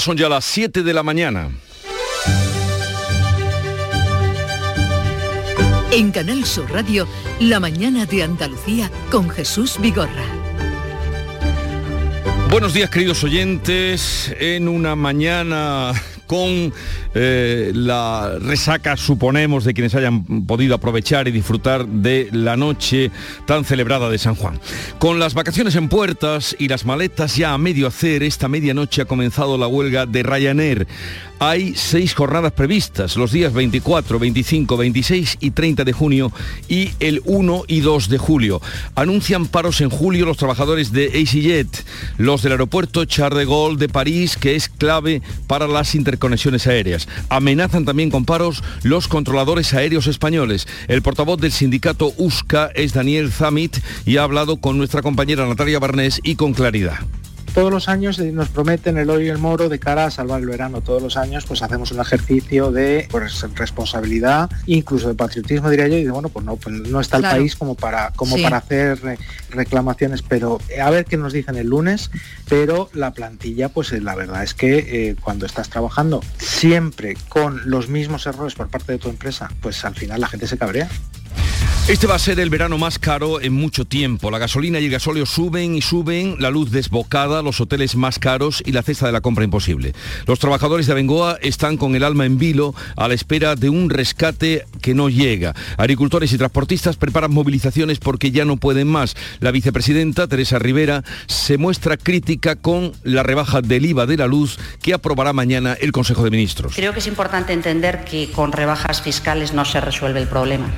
Son ya las 7 de la mañana. En Canal Sur Radio, La mañana de Andalucía con Jesús Vigorra. Buenos días queridos oyentes, en una mañana con eh, la resaca, suponemos, de quienes hayan podido aprovechar y disfrutar de la noche tan celebrada de San Juan. Con las vacaciones en puertas y las maletas ya a medio hacer, esta medianoche ha comenzado la huelga de Ryanair. Hay seis jornadas previstas, los días 24, 25, 26 y 30 de junio y el 1 y 2 de julio. Anuncian paros en julio los trabajadores de EasyJet, los del aeropuerto Charles de Gaulle de París, que es clave para las interconexiones aéreas. Amenazan también con paros los controladores aéreos españoles. El portavoz del sindicato USCA es Daniel Zamit y ha hablado con nuestra compañera Natalia Barnés y con claridad todos los años nos prometen el oro y el moro de cara a salvar el verano. Todos los años pues hacemos un ejercicio de pues, responsabilidad, incluso de patriotismo diría yo, y de bueno, pues no, pues no está el país como para, como para hacer reclamaciones, pero eh, a ver qué nos dicen el lunes, pero la plantilla, pues eh, la verdad es que eh, cuando estás trabajando siempre con los mismos errores por parte de tu empresa, pues al final la gente se cabrea. Este va a ser el verano más caro en mucho tiempo. La gasolina y el gasóleo suben y suben, la luz desbocada, los hoteles más caros y la cesta de la compra imposible. Los trabajadores de Abengoa están con el alma en vilo a la espera de un rescate que no llega. Agricultores y transportistas preparan movilizaciones porque ya no pueden más. La vicepresidenta, Teresa Rivera, se muestra crítica con la rebaja del IVA de la luz que aprobará mañana el Consejo de Ministros. Creo que es importante entender que con rebajas fiscales no se resuelve el problema.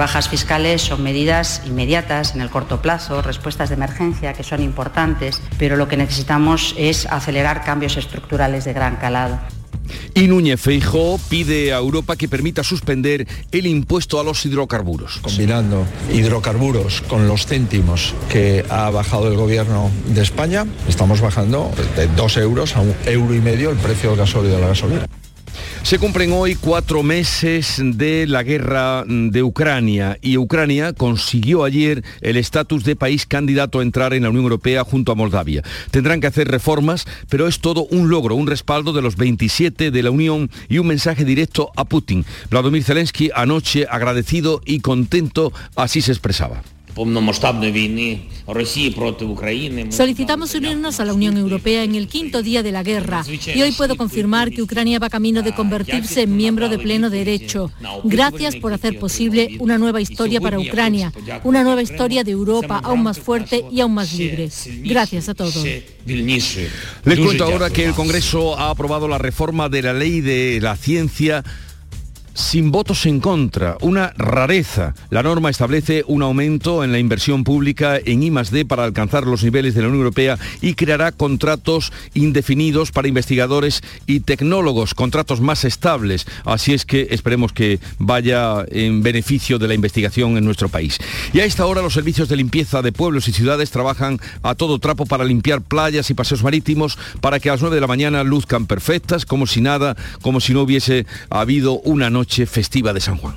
Rebajas fiscales son medidas inmediatas, en el corto plazo, respuestas de emergencia que son importantes, pero lo que necesitamos es acelerar cambios estructurales de gran calado. Y Núñez Feijóo pide a Europa que permita suspender el impuesto a los hidrocarburos. Combinando hidrocarburos con los céntimos que ha bajado el gobierno de España, estamos bajando de dos euros a un euro y medio el precio del gasóleo de la gasolina. Se cumplen hoy cuatro meses de la guerra de Ucrania y Ucrania consiguió ayer el estatus de país candidato a entrar en la Unión Europea junto a Moldavia. Tendrán que hacer reformas, pero es todo un logro, un respaldo de los 27 de la Unión y un mensaje directo a Putin. Vladimir Zelensky anoche agradecido y contento, así se expresaba. Solicitamos unirnos a la Unión Europea en el quinto día de la guerra y hoy puedo confirmar que Ucrania va camino de convertirse en miembro de pleno derecho. Gracias por hacer posible una nueva historia para Ucrania, una nueva historia de Europa aún más fuerte y aún más libre. Gracias a todos. Les cuento ahora que el Congreso ha aprobado la reforma de la ley de la ciencia sin votos en contra, una rareza. La norma establece un aumento en la inversión pública en I+D para alcanzar los niveles de la Unión Europea y creará contratos indefinidos para investigadores y tecnólogos, contratos más estables. Así es que esperemos que vaya en beneficio de la investigación en nuestro país. Y a esta hora los servicios de limpieza de pueblos y ciudades trabajan a todo trapo para limpiar playas y paseos marítimos para que a las 9 de la mañana luzcan perfectas, como si nada, como si no hubiese habido una noche festiva de San Juan.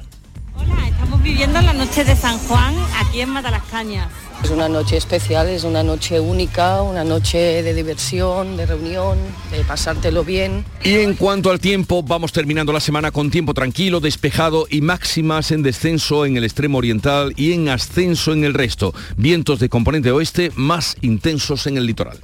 Hola, estamos viviendo la noche de San Juan aquí en Matalascañas. Es una noche especial, es una noche única, una noche de diversión, de reunión, de pasártelo bien. Y en cuanto al tiempo, vamos terminando la semana con tiempo tranquilo, despejado y máximas en descenso en el extremo oriental y en ascenso en el resto. Vientos de componente oeste más intensos en el litoral.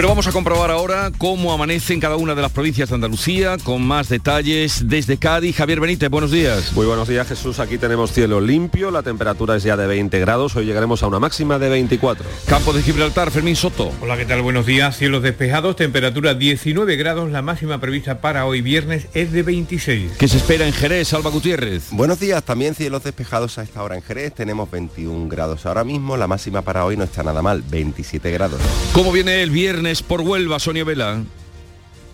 Pero vamos a comprobar ahora cómo amanece en cada una de las provincias de Andalucía, con más detalles desde Cádiz. Javier Benítez, buenos días. Muy buenos días, Jesús. Aquí tenemos cielo limpio, la temperatura es ya de 20 grados, hoy llegaremos a una máxima de 24. Campo de Gibraltar, Fermín Soto. Hola, ¿qué tal? Buenos días. Cielos despejados, temperatura 19 grados, la máxima prevista para hoy viernes es de 26. ¿Qué se espera en Jerez, Alba Gutiérrez? Buenos días, también cielos despejados a esta hora en Jerez, tenemos 21 grados ahora mismo, la máxima para hoy no está nada mal, 27 grados. ¿Cómo viene el viernes? Por Huelva, Sonia Vela.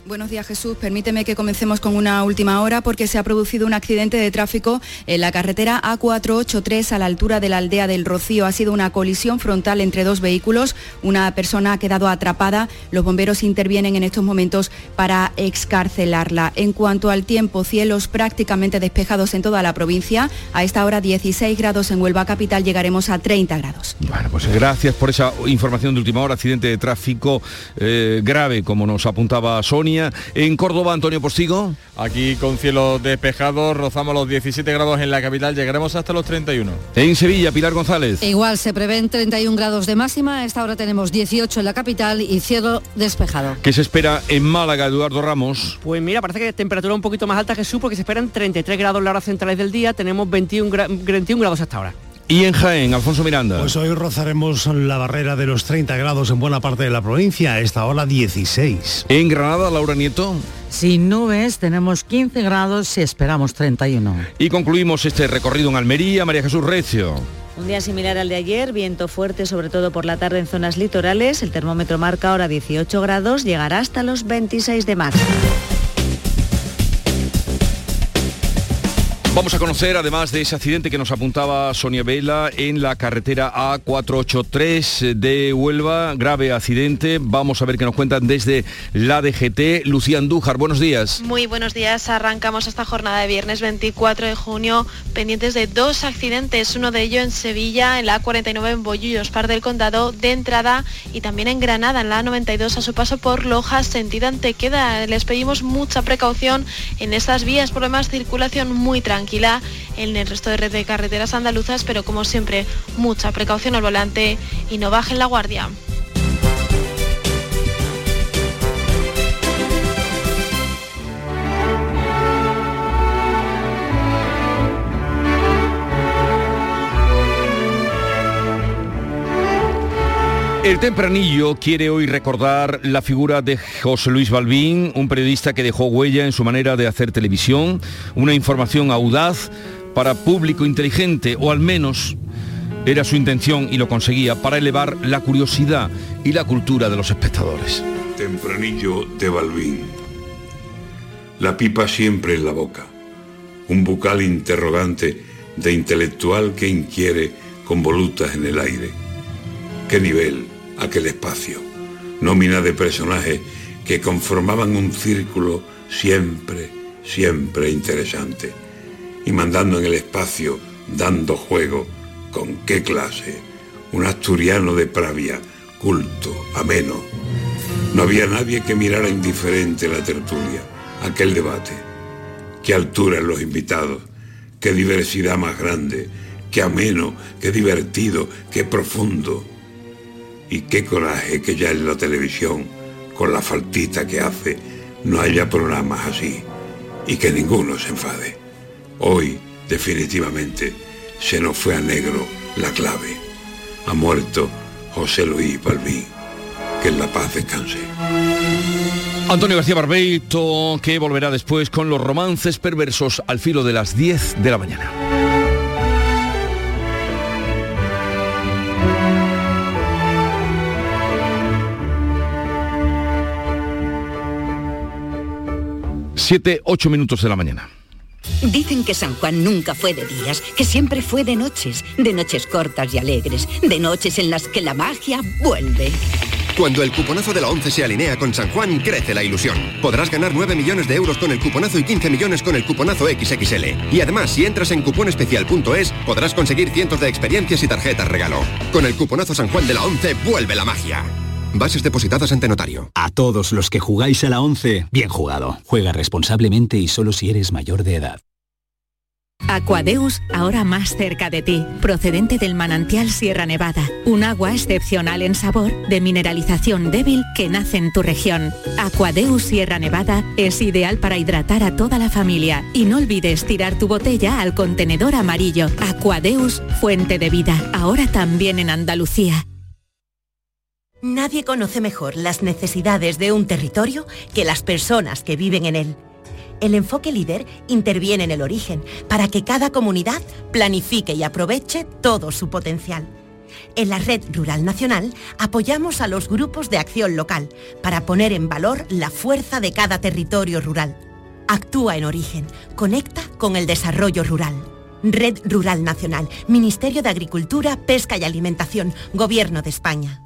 Buenos días Jesús, permíteme que comencemos con una última hora porque se ha producido un accidente de tráfico en la carretera A483 a la altura de la aldea del Rocío. Ha sido una colisión frontal entre dos vehículos, una persona ha quedado atrapada, los bomberos intervienen en estos momentos para excarcelarla. En cuanto al tiempo, cielos prácticamente despejados en toda la provincia, a esta hora 16 grados en Huelva capital, llegaremos a 30 grados. Bueno, pues gracias por esa información de última hora, accidente de tráfico eh, grave, como nos apuntaba Sonia en Córdoba, Antonio Postigo. Aquí con cielo despejado, rozamos los 17 grados en la capital, llegaremos hasta los 31. En Sevilla, Pilar González. Igual se prevén 31 grados de máxima, a esta hora tenemos 18 en la capital y cielo despejado. ¿Qué se espera en Málaga, Eduardo Ramos? Pues mira, parece que temperatura un poquito más alta que su porque se esperan 33 grados en las horas centrales del día, tenemos 21, 21 grados hasta ahora. Y en Jaén, Alfonso Miranda. Pues hoy rozaremos la barrera de los 30 grados en buena parte de la provincia, a esta hora 16. En Granada, Laura Nieto. Sin nubes tenemos 15 grados y esperamos 31. Y concluimos este recorrido en Almería, María Jesús Recio. Un día similar al de ayer, viento fuerte sobre todo por la tarde en zonas litorales, el termómetro marca ahora 18 grados, llegará hasta los 26 de marzo. Vamos a conocer, además de ese accidente que nos apuntaba Sonia Vela en la carretera A483 de Huelva, grave accidente. Vamos a ver qué nos cuentan desde la DGT. Lucía Andújar, buenos días. Muy buenos días. Arrancamos esta jornada de viernes 24 de junio pendientes de dos accidentes, uno de ellos en Sevilla, en la A49 en Bollullos, par del condado de entrada y también en Granada, en la A92 a su paso por Lojas, sentido Antequeda. Les pedimos mucha precaución en estas vías, por demás circulación muy tranquila en el resto de red de carreteras andaluzas, pero como siempre, mucha precaución al volante y no bajen la guardia. El Tempranillo quiere hoy recordar la figura de José Luis Balbín, un periodista que dejó huella en su manera de hacer televisión, una información audaz para público inteligente, o al menos era su intención y lo conseguía, para elevar la curiosidad y la cultura de los espectadores. Tempranillo de Balbín. La pipa siempre en la boca, un bucal interrogante de intelectual que inquiere con volutas en el aire. ¿Qué nivel? Aquel espacio, nómina de personajes que conformaban un círculo siempre, siempre interesante, y mandando en el espacio, dando juego, con qué clase, un asturiano de pravia, culto, ameno. No había nadie que mirara indiferente la tertulia, aquel debate. Qué altura en los invitados, qué diversidad más grande, qué ameno, qué divertido, qué profundo y qué coraje que ya en la televisión, con la faltita que hace, no haya programas así y que ninguno se enfade. Hoy, definitivamente, se nos fue a negro la clave. Ha muerto José Luis Balbín. Que en la paz descanse. Antonio García Barbeito, que volverá después con los romances perversos al filo de las 10 de la mañana. 7, 8 minutos de la mañana. Dicen que San Juan nunca fue de días, que siempre fue de noches, de noches cortas y alegres, de noches en las que la magia vuelve. Cuando el cuponazo de la 11 se alinea con San Juan, crece la ilusión. Podrás ganar 9 millones de euros con el cuponazo y 15 millones con el cuponazo XXL. Y además, si entras en cuponespecial.es, podrás conseguir cientos de experiencias y tarjetas regalo. Con el cuponazo San Juan de la 11, vuelve la magia. Bases depositadas ante notario. A todos los que jugáis a la 11, bien jugado. Juega responsablemente y solo si eres mayor de edad. Aquadeus, ahora más cerca de ti, procedente del manantial Sierra Nevada, un agua excepcional en sabor, de mineralización débil que nace en tu región. Aquadeus Sierra Nevada es ideal para hidratar a toda la familia y no olvides tirar tu botella al contenedor amarillo. Aquadeus, fuente de vida, ahora también en Andalucía. Nadie conoce mejor las necesidades de un territorio que las personas que viven en él. El enfoque líder interviene en el origen para que cada comunidad planifique y aproveche todo su potencial. En la Red Rural Nacional apoyamos a los grupos de acción local para poner en valor la fuerza de cada territorio rural. Actúa en origen, conecta con el desarrollo rural. Red Rural Nacional, Ministerio de Agricultura, Pesca y Alimentación, Gobierno de España.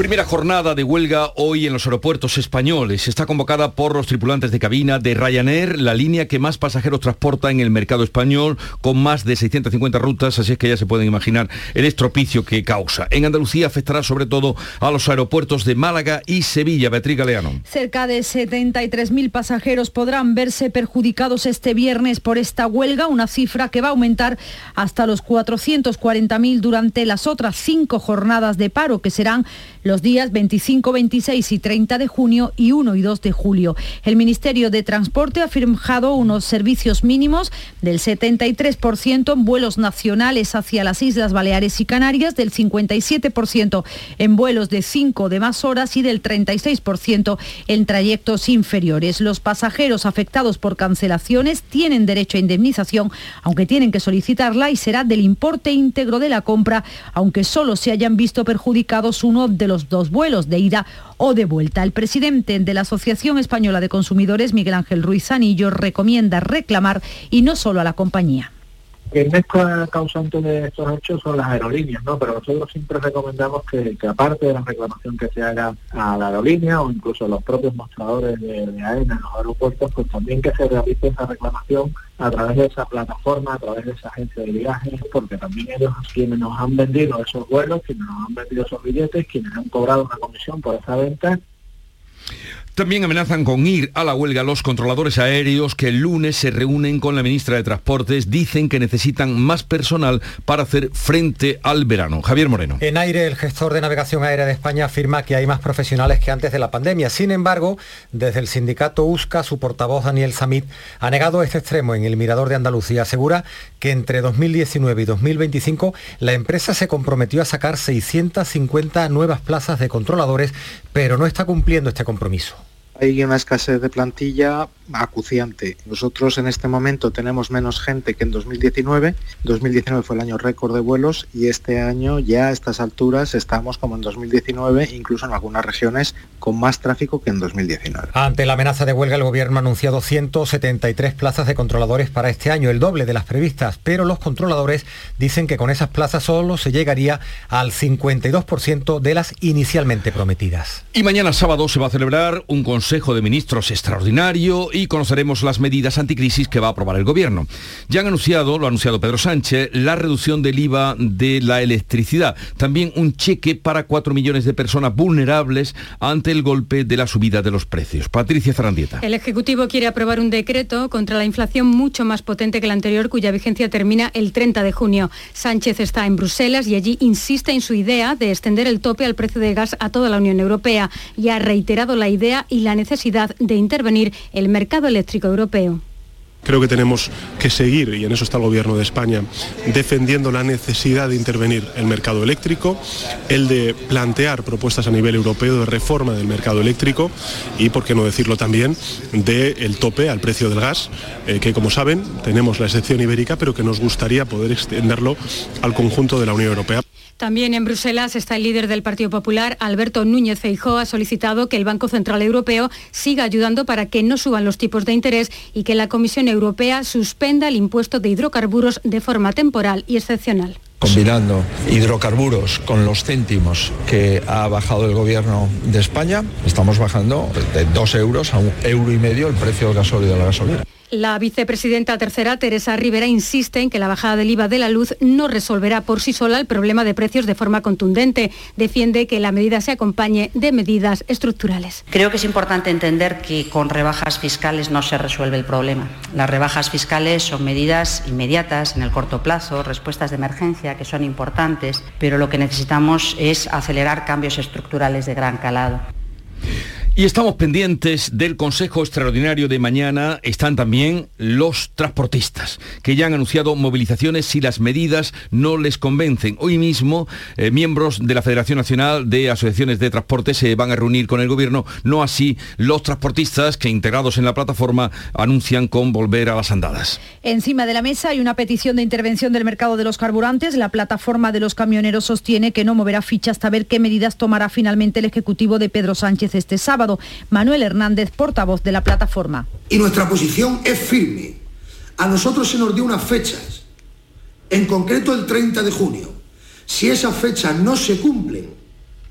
Primera jornada de huelga hoy en los aeropuertos españoles. Está convocada por los tripulantes de cabina de Ryanair, la línea que más pasajeros transporta en el mercado español, con más de 650 rutas, así es que ya se pueden imaginar el estropicio que causa. En Andalucía afectará sobre todo a los aeropuertos de Málaga y Sevilla. Beatriz Galeano. Cerca de 73.000 pasajeros podrán verse perjudicados este viernes por esta huelga, una cifra que va a aumentar hasta los 440.000 durante las otras cinco jornadas de paro, que serán los días 25, 26 y 30 de junio y 1 y 2 de julio. El Ministerio de Transporte ha fijado unos servicios mínimos del 73% en vuelos nacionales hacia las Islas Baleares y Canarias, del 57% en vuelos de 5 de más horas y del 36% en trayectos inferiores. Los pasajeros afectados por cancelaciones tienen derecho a indemnización, aunque tienen que solicitarla y será del importe íntegro de la compra, aunque solo se hayan visto perjudicados uno de los dos vuelos de ida o de vuelta. El presidente de la Asociación Española de Consumidores, Miguel Ángel Ruiz Anillo, recomienda reclamar y no solo a la compañía. El mezcla causante de estos hechos son las aerolíneas, ¿no? Pero nosotros siempre recomendamos que, aparte de la reclamación que se haga a la aerolínea o incluso a los propios mostradores de, de AENA en los aeropuertos, pues también que se realice esa reclamación a través de esa plataforma, a través de esa agencia de viajes, porque también ellos quienes nos han vendido esos vuelos, quienes nos han vendido esos billetes, quienes han cobrado una comisión por esa venta, también amenazan con ir a la huelga los controladores aéreos que el lunes se reúnen con la ministra de Transportes. Dicen que necesitan más personal para hacer frente al verano. Javier Moreno. En aire, el gestor de navegación aérea de España afirma que hay más profesionales que antes de la pandemia. Sin embargo, desde el sindicato USCA, su portavoz Daniel Samit ha negado este extremo en el Mirador de Andalucía. Asegura que entre 2019 y 2025 la empresa se comprometió a sacar 650 nuevas plazas de controladores, pero no está cumpliendo este compromiso hay una escasez de plantilla acuciante. Nosotros en este momento tenemos menos gente que en 2019. 2019 fue el año récord de vuelos y este año ya a estas alturas estamos como en 2019, incluso en algunas regiones con más tráfico que en 2019. Ante la amenaza de huelga, el gobierno ha anunciado 173 plazas de controladores para este año, el doble de las previstas, pero los controladores dicen que con esas plazas solo se llegaría al 52% de las inicialmente prometidas. Y mañana sábado se va a celebrar un Consejo de Ministros extraordinario y conoceremos las medidas anticrisis que va a aprobar el Gobierno. Ya han anunciado, lo ha anunciado Pedro Sánchez, la reducción del IVA de la electricidad. También un cheque para 4 millones de personas vulnerables ante el golpe de la subida de los precios. Patricia Zarandieta. El Ejecutivo quiere aprobar un decreto contra la inflación mucho más potente que el anterior, cuya vigencia termina el 30 de junio. Sánchez está en Bruselas y allí insiste en su idea de extender el tope al precio de gas a toda la Unión Europea y ha reiterado la idea y la necesidad de intervenir el mercado eléctrico europeo. Creo que tenemos que seguir, y en eso está el Gobierno de España, defendiendo la necesidad de intervenir el mercado eléctrico, el de plantear propuestas a nivel europeo de reforma del mercado eléctrico y, por qué no decirlo también, del tope al precio del gas, eh, que como saben tenemos la excepción ibérica, pero que nos gustaría poder extenderlo al conjunto de la Unión Europea. También en Bruselas está el líder del Partido Popular, Alberto Núñez Feijóo, ha solicitado que el Banco Central Europeo siga ayudando para que no suban los tipos de interés y que la Comisión Europea suspenda el impuesto de hidrocarburos de forma temporal y excepcional combinando hidrocarburos con los céntimos que ha bajado el gobierno de España, estamos bajando de dos euros a un euro y medio el precio del gasóleo y de la gasolina. La vicepresidenta tercera, Teresa Rivera, insiste en que la bajada del IVA de la luz no resolverá por sí sola el problema de precios de forma contundente. Defiende que la medida se acompañe de medidas estructurales. Creo que es importante entender que con rebajas fiscales no se resuelve el problema. Las rebajas fiscales son medidas inmediatas, en el corto plazo, respuestas de emergencia que son importantes, pero lo que necesitamos es acelerar cambios estructurales de gran calado. Y estamos pendientes del Consejo Extraordinario de mañana. Están también los transportistas, que ya han anunciado movilizaciones si las medidas no les convencen. Hoy mismo, eh, miembros de la Federación Nacional de Asociaciones de Transporte se van a reunir con el Gobierno, no así los transportistas que integrados en la plataforma anuncian con volver a las andadas. Encima de la mesa hay una petición de intervención del mercado de los carburantes. La plataforma de los camioneros sostiene que no moverá ficha hasta ver qué medidas tomará finalmente el Ejecutivo de Pedro Sánchez este sábado. Manuel Hernández, portavoz de la plataforma. Y nuestra posición es firme. A nosotros se nos dio unas fechas, en concreto el 30 de junio. Si esas fechas no se cumplen,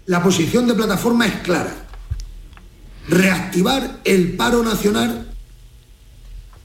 la posición de plataforma es clara. Reactivar el paro nacional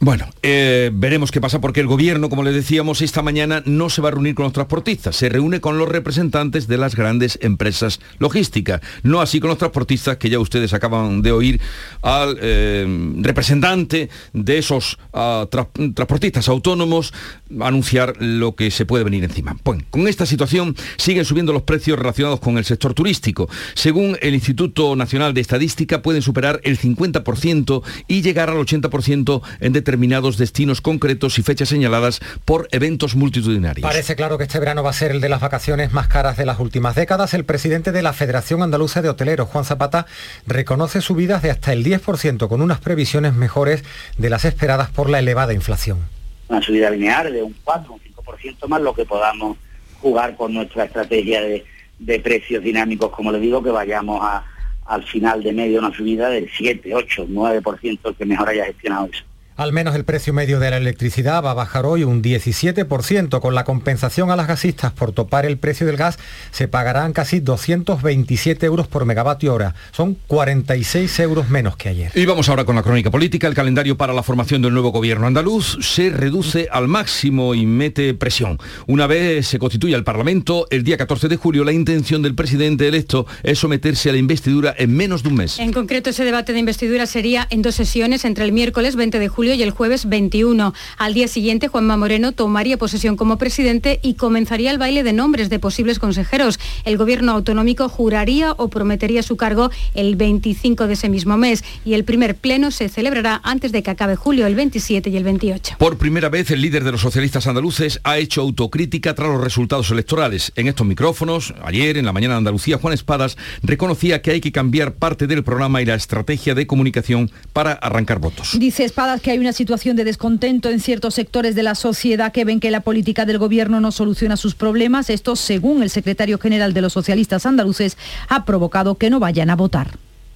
bueno, eh, veremos qué pasa porque el gobierno, como le decíamos, esta mañana no se va a reunir con los transportistas, se reúne con los representantes de las grandes empresas logísticas, no así con los transportistas que ya ustedes acaban de oír al eh, representante de esos ah, transportistas autónomos anunciar lo que se puede venir encima. Bueno, con esta situación siguen subiendo los precios relacionados con el sector turístico. Según el Instituto Nacional de Estadística, pueden superar el 50% y llegar al 80% en determinados determinados destinos concretos y fechas señaladas por eventos multitudinarios. Parece claro que este verano va a ser el de las vacaciones más caras de las últimas décadas. El presidente de la Federación Andaluza de Hoteleros, Juan Zapata, reconoce subidas de hasta el 10% con unas previsiones mejores de las esperadas por la elevada inflación. Una subida lineal de un 4, un 5% más lo que podamos jugar con nuestra estrategia de, de precios dinámicos, como le digo, que vayamos a, al final de medio una subida del 7, 8, 9%, el que mejor haya gestionado eso. Al menos el precio medio de la electricidad va a bajar hoy un 17%. Con la compensación a las gasistas por topar el precio del gas, se pagarán casi 227 euros por megavatio hora. Son 46 euros menos que ayer. Y vamos ahora con la crónica política. El calendario para la formación del nuevo gobierno andaluz se reduce al máximo y mete presión. Una vez se constituya el Parlamento, el día 14 de julio, la intención del presidente electo es someterse a la investidura en menos de un mes. En concreto, ese debate de investidura sería en dos sesiones entre el miércoles 20 de julio y el jueves 21. Al día siguiente, Juanma Moreno tomaría posesión como presidente y comenzaría el baile de nombres de posibles consejeros. El gobierno autonómico juraría o prometería su cargo el 25 de ese mismo mes y el primer pleno se celebrará antes de que acabe julio, el 27 y el 28. Por primera vez, el líder de los socialistas andaluces ha hecho autocrítica tras los resultados electorales. En estos micrófonos, ayer en la mañana de Andalucía, Juan Espadas reconocía que hay que cambiar parte del programa y la estrategia de comunicación para arrancar votos. Dice Espadas que hay una situación de descontento en ciertos sectores de la sociedad que ven que la política del gobierno no soluciona sus problemas. Esto, según el secretario general de los socialistas andaluces, ha provocado que no vayan a votar.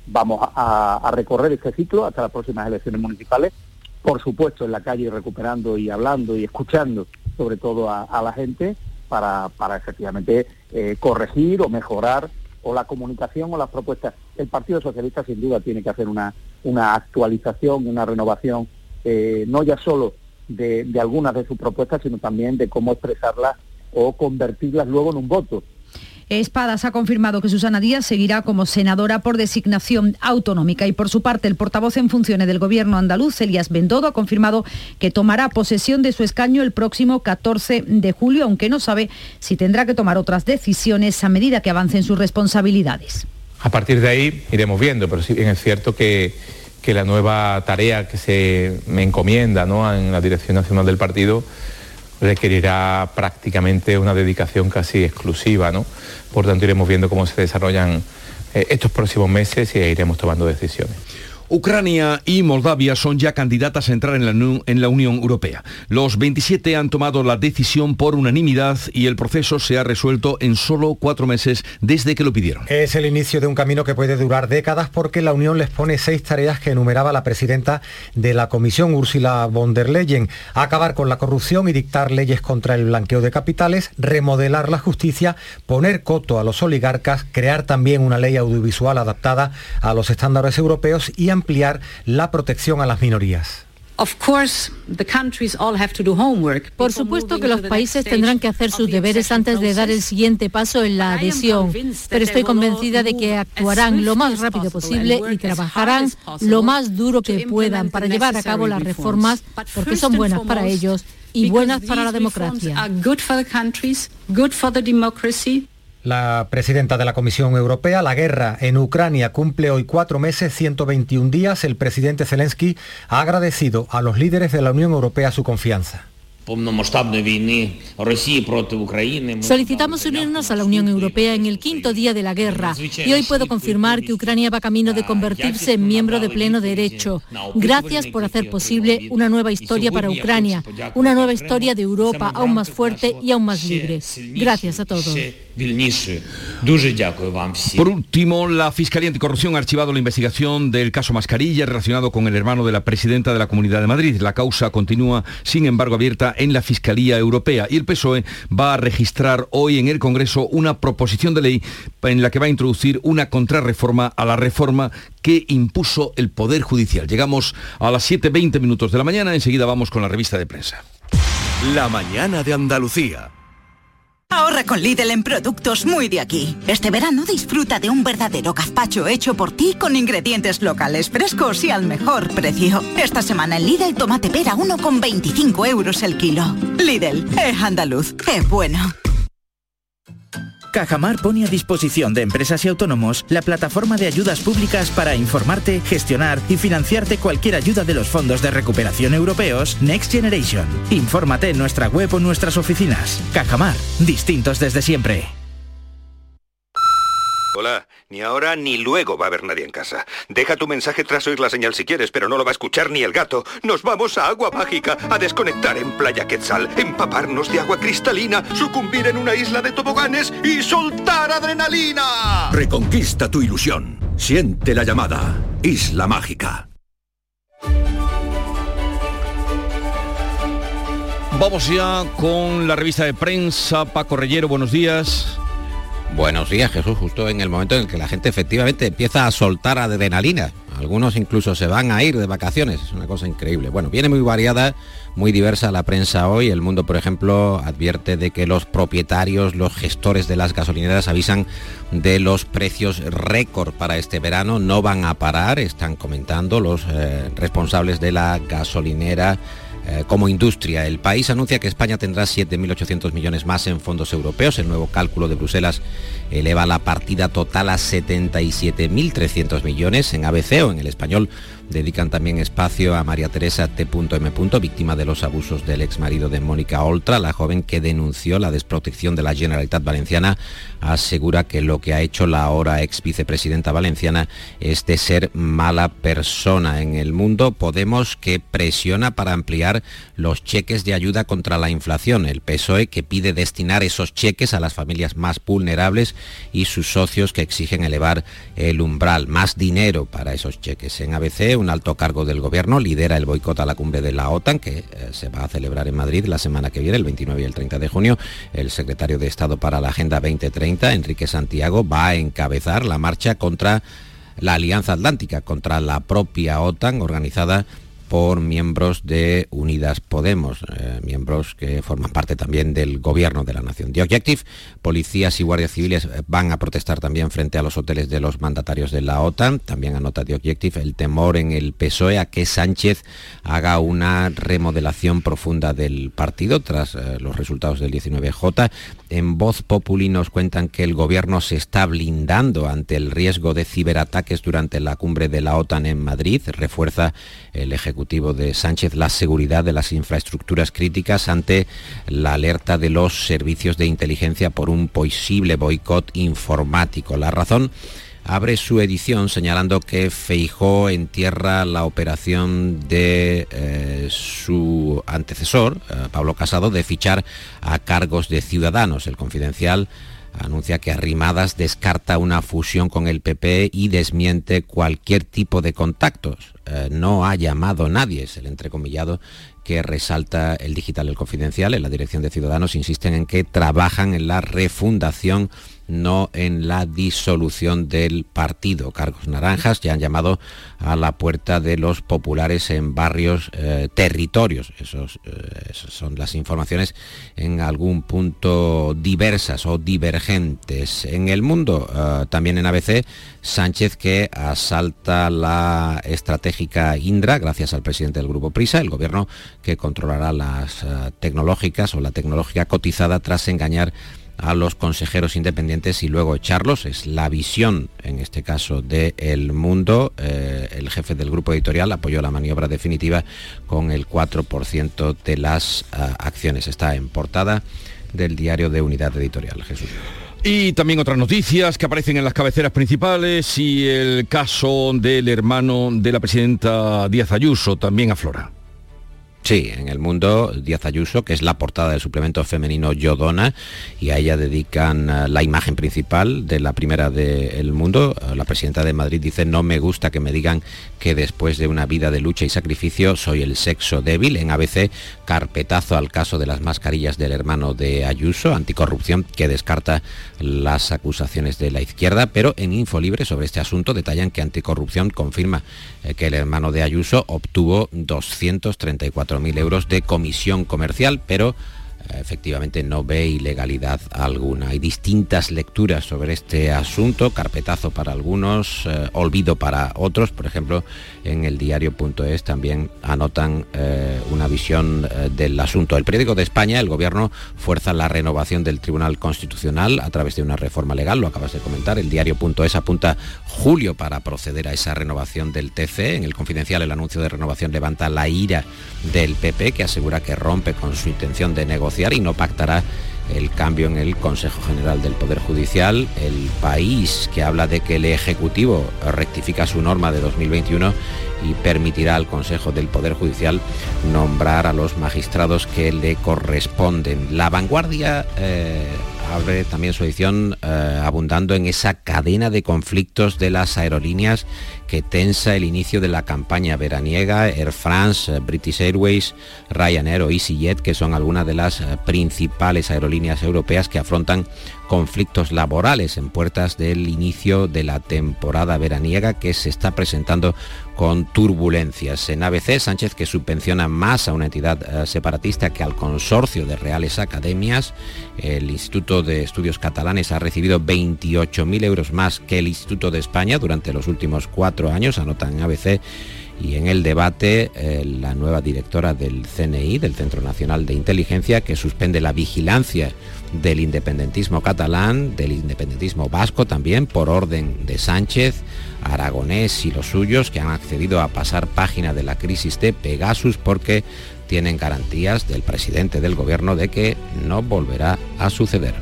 Vamos a, recorrer este ciclo hasta las próximas elecciones municipales, por supuesto en la calle recuperando y hablando y escuchando sobre todo a, la gente para, efectivamente eh, corregir o mejorar o la comunicación o las propuestas. El Partido Socialista sin duda tiene que hacer una actualización, una renovación eh, no ya solo de, de algunas de sus propuestas, sino también de cómo expresarlas o convertirlas luego en un voto. Espadas ha confirmado que Susana Díaz seguirá como senadora por designación autonómica y por su parte el portavoz en funciones del gobierno andaluz, Elías Bendodo, ha confirmado que tomará posesión de su escaño el próximo 14 de julio, aunque no sabe si tendrá que tomar otras decisiones a medida que avancen sus responsabilidades. A partir de ahí iremos viendo, pero sí bien es cierto que que la nueva tarea que se me encomienda en la Dirección Nacional del Partido requerirá prácticamente una dedicación casi exclusiva. ¿no? Por tanto, iremos viendo cómo se desarrollan eh, estos próximos meses y iremos tomando decisiones. Ucrania y Moldavia son ya candidatas a entrar en la, Unión Europea. Los 27 han tomado la decisión por unanimidad y el proceso se ha resuelto en solo cuatro meses desde que lo pidieron. Es el inicio de un camino que puede durar décadas porque la Unión les pone seis tareas que enumeraba la presidenta de la Comisión, Ursula von der Leyen. Acabar con la corrupción y dictar leyes contra el blanqueo de capitales, remodelar la justicia, poner coto a los oligarcas, crear también una ley audiovisual adaptada a los estándares europeos y ampliar la protección a las minorías. Por supuesto que los países tendrán que hacer sus deberes antes de dar el siguiente paso en la adhesión, pero estoy convencida de que actuarán lo más rápido posible y trabajarán lo más duro que puedan para llevar a cabo las reformas porque son buenas para ellos y buenas para la democracia. La presidenta de la Comisión Europea, la guerra en Ucrania cumple hoy cuatro meses, 121 días. El presidente Zelensky ha agradecido a los líderes de la Unión Europea su confianza. Solicitamos unirnos a la Unión Europea en el quinto día de la guerra y hoy puedo confirmar que Ucrania va camino de convertirse en miembro de pleno derecho. Gracias por hacer posible una nueva historia para Ucrania, una nueva historia de Europa aún más fuerte y aún más libre. Gracias a todos. Por último, la Fiscalía Anticorrupción ha archivado la investigación del caso Mascarilla relacionado con el hermano de la presidenta de la Comunidad de Madrid. La causa continúa, sin embargo, abierta en la Fiscalía Europea y el PSOE va a registrar hoy en el Congreso una proposición de ley en la que va a introducir una contrarreforma a la reforma que impuso el Poder Judicial. Llegamos a las 7.20 minutos de la mañana, enseguida vamos con la revista de prensa. La mañana de Andalucía. Ahorra con Lidl en productos muy de aquí. Este verano disfruta de un verdadero gazpacho hecho por ti con ingredientes locales frescos y al mejor precio. Esta semana en Lidl tomate pera 1,25 euros el kilo. Lidl, es andaluz, es bueno. Cajamar pone a disposición de empresas y autónomos la plataforma de ayudas públicas para informarte, gestionar y financiarte cualquier ayuda de los fondos de recuperación europeos Next Generation. Infórmate en nuestra web o nuestras oficinas. Cajamar, distintos desde siempre. Hola, ni ahora ni luego va a haber nadie en casa. Deja tu mensaje tras oír la señal si quieres, pero no lo va a escuchar ni el gato. Nos vamos a Agua Mágica, a desconectar en Playa Quetzal, empaparnos de agua cristalina, sucumbir en una isla de toboganes y soltar adrenalina. Reconquista tu ilusión. Siente la llamada. Isla Mágica. Vamos ya con la revista de prensa. Paco Reyero, buenos días. Buenos días, Jesús. Justo en el momento en el que la gente efectivamente empieza a soltar adrenalina. Algunos incluso se van a ir de vacaciones. Es una cosa increíble. Bueno, viene muy variada, muy diversa la prensa hoy. El mundo, por ejemplo, advierte de que los propietarios, los gestores de las gasolineras avisan de los precios récord para este verano. No van a parar, están comentando los eh, responsables de la gasolinera eh, como industria. El país anuncia que España tendrá 7.800 millones más en fondos europeos. El nuevo cálculo de Bruselas eleva la partida total a 77.300 millones. En ABC o en el español dedican también espacio a María Teresa T.M. víctima de los abusos del ex marido de Mónica Oltra, la joven que denunció la desprotección de la Generalitat Valenciana, asegura que lo que ha hecho la ahora ex vicepresidenta valenciana es de ser mala persona en el mundo. Podemos que presiona para ampliar los cheques de ayuda contra la inflación. El PSOE que pide destinar esos cheques a las familias más vulnerables y sus socios que exigen elevar el umbral. Más dinero para esos cheques. En ABC, un alto cargo del gobierno lidera el boicot a la cumbre de la OTAN que eh, se va a celebrar en Madrid la semana que viene, el 29 y el 30 de junio. El secretario de Estado para la Agenda 2030, Enrique Santiago, va a encabezar la marcha contra la Alianza Atlántica, contra la propia OTAN organizada por miembros de Unidas Podemos, eh, miembros que forman parte también del gobierno de la nación. The Objective, policías y guardias civiles eh, van a protestar también frente a los hoteles de los mandatarios de la OTAN. También anota The Objective el temor en el PSOE a que Sánchez haga una remodelación profunda del partido tras eh, los resultados del 19J. En Voz Populi nos cuentan que el gobierno se está blindando ante el riesgo de ciberataques durante la cumbre de la OTAN en Madrid. Refuerza el Ejecutivo de Sánchez la seguridad de las infraestructuras críticas ante la alerta de los servicios de inteligencia por un posible boicot informático. La razón abre su edición señalando que Feijó entierra la operación de eh, su antecesor, eh, Pablo Casado, de fichar a cargos de ciudadanos. El confidencial anuncia que Arrimadas descarta una fusión con el PP y desmiente cualquier tipo de contactos. Eh, no ha llamado nadie, es el entrecomillado que resalta el digital, el confidencial. En la Dirección de Ciudadanos insisten en que trabajan en la refundación no en la disolución del partido. Cargos naranjas ya han llamado a la puerta de los populares en barrios eh, territorios. Esos, eh, son las informaciones en algún punto diversas o divergentes. En el mundo, eh, también en ABC, Sánchez que asalta la estratégica Indra gracias al presidente del grupo Prisa, el gobierno que controlará las tecnológicas o la tecnológica cotizada tras engañar a los consejeros independientes y luego echarlos. Es la visión, en este caso, de El Mundo. Eh, el jefe del grupo editorial apoyó la maniobra definitiva con el 4% de las ah, acciones. Está en portada del diario de Unidad Editorial. Jesús. Y también otras noticias que aparecen en las cabeceras principales y el caso del hermano de la presidenta Díaz Ayuso también aflora. Sí, en el mundo, Díaz Ayuso, que es la portada del suplemento femenino Yodona, y a ella dedican eh, la imagen principal de la primera del mundo. Eh, la presidenta de Madrid dice, no me gusta que me digan que después de una vida de lucha y sacrificio soy el sexo débil. En ABC, carpetazo al caso de las mascarillas del hermano de Ayuso, anticorrupción, que descarta las acusaciones de la izquierda, pero en Infolibre sobre este asunto detallan que anticorrupción confirma eh, que el hermano de Ayuso obtuvo 234.000 euros de comisión comercial, pero efectivamente no ve ilegalidad alguna. Hay distintas lecturas sobre este asunto, carpetazo para algunos, eh, olvido para otros. Por ejemplo, en el diario.es también anotan eh, una visión eh, del asunto. El periódico de España, el gobierno fuerza la renovación del Tribunal Constitucional a través de una reforma legal, lo acabas de comentar. El diario.es apunta julio para proceder a esa renovación del TC. En el confidencial el anuncio de renovación levanta la ira del PP que asegura que rompe con su intención de negociar y no pactará el cambio en el Consejo General del Poder Judicial, el país que habla de que el Ejecutivo rectifica su norma de 2021 y permitirá al Consejo del Poder Judicial nombrar a los magistrados que le corresponden. La vanguardia eh, abre también su edición eh, abundando en esa cadena de conflictos de las aerolíneas que tensa el inicio de la campaña veraniega, Air France, eh, British Airways, Ryanair o EasyJet, que son algunas de las eh, principales aerolíneas europeas que afrontan conflictos laborales en puertas del inicio de la temporada veraniega que se está presentando con turbulencias. En ABC, Sánchez que subvenciona más a una entidad eh, separatista que al consorcio de reales academias. El Instituto de Estudios Catalanes ha recibido 28.000 euros más que el Instituto de España durante los últimos cuatro años, anotan ABC. Y en el debate, eh, la nueva directora del CNI, del Centro Nacional de Inteligencia, que suspende la vigilancia del independentismo catalán, del independentismo vasco también, por orden de Sánchez, Aragonés y los suyos, que han accedido a pasar página de la crisis de Pegasus porque tienen garantías del presidente del gobierno de que no volverá a suceder.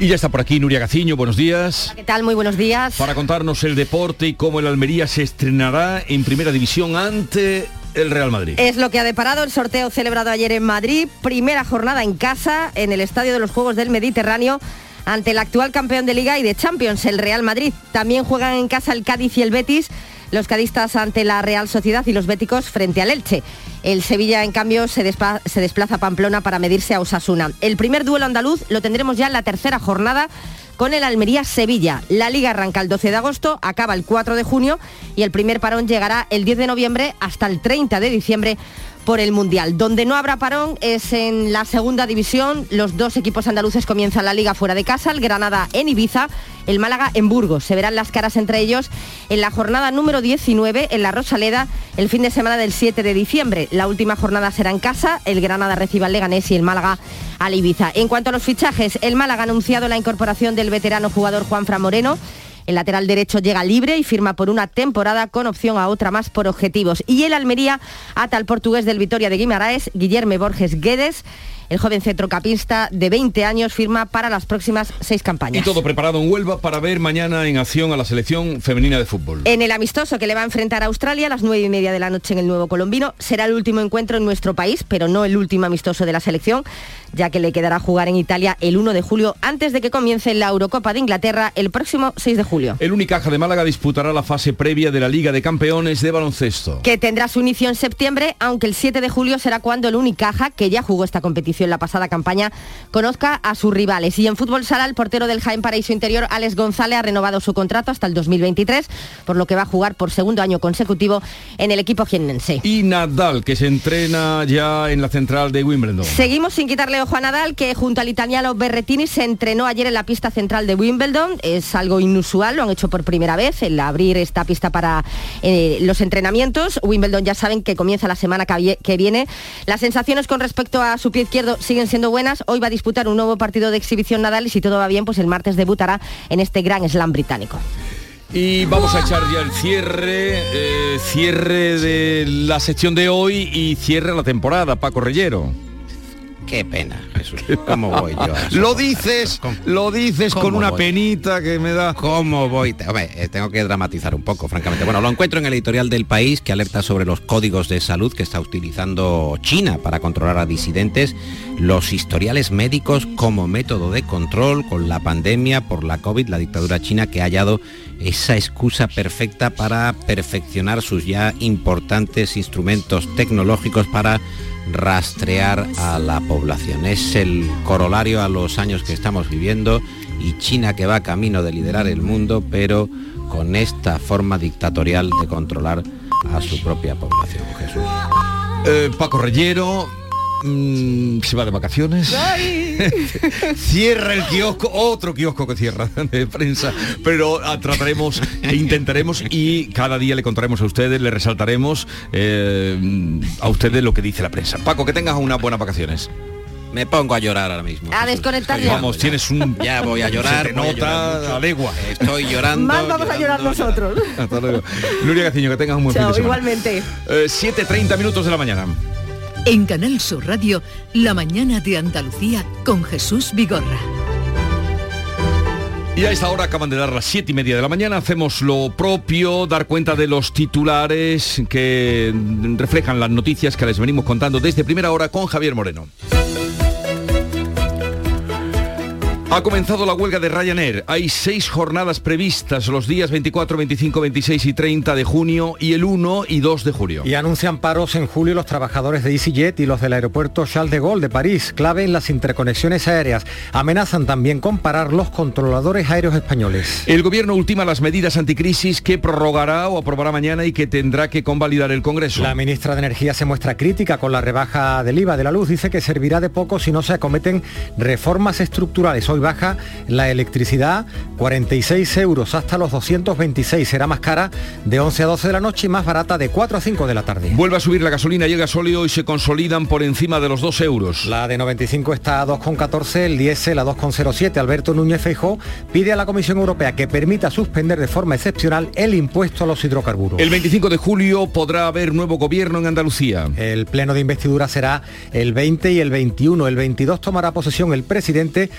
Y ya está por aquí Nuria Gaciño, buenos días. ¿Qué tal? Muy buenos días. Para contarnos el deporte y cómo el Almería se estrenará en primera división ante el Real Madrid. Es lo que ha deparado el sorteo celebrado ayer en Madrid, primera jornada en casa en el Estadio de los Juegos del Mediterráneo ante el actual campeón de Liga y de Champions, el Real Madrid. También juegan en casa el Cádiz y el Betis, los cadistas ante la Real Sociedad y los béticos frente al Elche. El Sevilla, en cambio, se, desplaza a Pamplona para medirse a Osasuna. El primer duelo andaluz lo tendremos ya en la tercera jornada con el Almería-Sevilla. La liga arranca el 12 de agosto, acaba el 4 de junio y el primer parón llegará el 10 de noviembre hasta el 30 de diciembre por el Mundial. Donde no habrá parón es en la segunda división. Los dos equipos andaluces comienzan la liga fuera de casa, el Granada en Ibiza, el Málaga en Burgos. Se verán las caras entre ellos en la jornada número 19 en la Rosaleda el fin de semana del 7 de diciembre. La última jornada será en casa, el Granada recibe al Leganés y el Málaga al Ibiza. En cuanto a los fichajes, el Málaga ha anunciado la incorporación del veterano jugador Juan Fra Moreno. El lateral derecho llega libre y firma por una temporada con opción a otra más por objetivos. Y el Almería ata al portugués del Vitoria de Guimaraes, Guillermo Borges Guedes. El joven centrocapista de 20 años firma para las próximas seis campañas. Y todo preparado en Huelva para ver mañana en acción a la selección femenina de fútbol. En el amistoso que le va a enfrentar a Australia a las nueve y media de la noche en el Nuevo Colombino, será el último encuentro en nuestro país, pero no el último amistoso de la selección, ya que le quedará jugar en Italia el 1 de julio antes de que comience la Eurocopa de Inglaterra el próximo 6 de julio. El Unicaja de Málaga disputará la fase previa de la Liga de Campeones de baloncesto. Que tendrá su inicio en septiembre, aunque el 7 de julio será cuando el Unicaja, que ya jugó esta competición en la pasada campaña, conozca a sus rivales. Y en fútbol sala, el portero del Jaén Paraíso Interior, Alex González, ha renovado su contrato hasta el 2023, por lo que va a jugar por segundo año consecutivo en el equipo jiennense. Y Nadal, que se entrena ya en la central de Wimbledon. Seguimos sin quitarle ojo a Nadal, que junto al italiano Berretini se entrenó ayer en la pista central de Wimbledon. Es algo inusual, lo han hecho por primera vez, el abrir esta pista para eh, los entrenamientos. Wimbledon ya saben que comienza la semana que viene. Las sensaciones con respecto a su pie izquierdo Siguen siendo buenas. Hoy va a disputar un nuevo partido de exhibición Nadal y si todo va bien, pues el martes debutará en este gran slam británico. Y vamos a echar ya el cierre, eh, cierre de la sección de hoy y cierre la temporada, Paco Reyero. Qué pena, Jesús. ¿Cómo voy yo? Lo dices, lo dices con ¿Cómo una voy? penita que me da. ¿Cómo voy? Hombre, eh, tengo que dramatizar un poco, francamente. Bueno, lo encuentro en el editorial del país que alerta sobre los códigos de salud que está utilizando China para controlar a disidentes, los historiales médicos como método de control con la pandemia por la COVID, la dictadura china que ha hallado esa excusa perfecta para perfeccionar sus ya importantes instrumentos tecnológicos para rastrear a la población. Es el corolario a los años que estamos viviendo y China que va camino de liderar el mundo, pero con esta forma dictatorial de controlar a su propia población. Jesús. Eh, Paco Reyero mm, se va de vacaciones. Cierra el kiosco, otro kiosco que cierra de prensa, pero trataremos e intentaremos y cada día le contaremos a ustedes, le resaltaremos eh, a ustedes lo que dice la prensa. Paco, que tengas unas buenas vacaciones. Me pongo a llorar ahora mismo. A desconectar ya. Vamos, tienes un... Ya voy a llorar. Se te a nota llorar a legua. Estoy llorando. Más vamos a llorar nosotros. Hasta luego. Nuria Gaciño, que tengas un buen Chao, fin de semana. igualmente. Eh, 7.30 minutos de la mañana. En Canal Sur Radio, La mañana de Andalucía con Jesús Vigorra. Y a esta hora acaban de dar las siete y media de la mañana. Hacemos lo propio, dar cuenta de los titulares que reflejan las noticias que les venimos contando desde primera hora con Javier Moreno. Ha comenzado la huelga de Ryanair. Hay seis jornadas previstas los días 24, 25, 26 y 30 de junio y el 1 y 2 de julio. Y anuncian paros en julio los trabajadores de EasyJet y los del aeropuerto Charles de Gaulle de París, clave en las interconexiones aéreas. Amenazan también con parar los controladores aéreos españoles. El gobierno ultima las medidas anticrisis que prorrogará o aprobará mañana y que tendrá que convalidar el Congreso. La ministra de Energía se muestra crítica con la rebaja del IVA de la luz. Dice que servirá de poco si no se acometen reformas estructurales. Hoy baja la electricidad 46 euros hasta los 226. Será más cara de 11 a 12 de la noche y más barata de 4 a 5 de la tarde. Vuelve a subir la gasolina y el gasóleo y se consolidan por encima de los 2 euros. La de 95 está a 2,14, el diésel a 2,07. Alberto Núñez Feijó pide a la Comisión Europea que permita suspender de forma excepcional el impuesto a los hidrocarburos. El 25 de julio podrá haber nuevo gobierno en Andalucía. El pleno de investidura será el 20 y el 21. El 22 tomará posesión el presidente,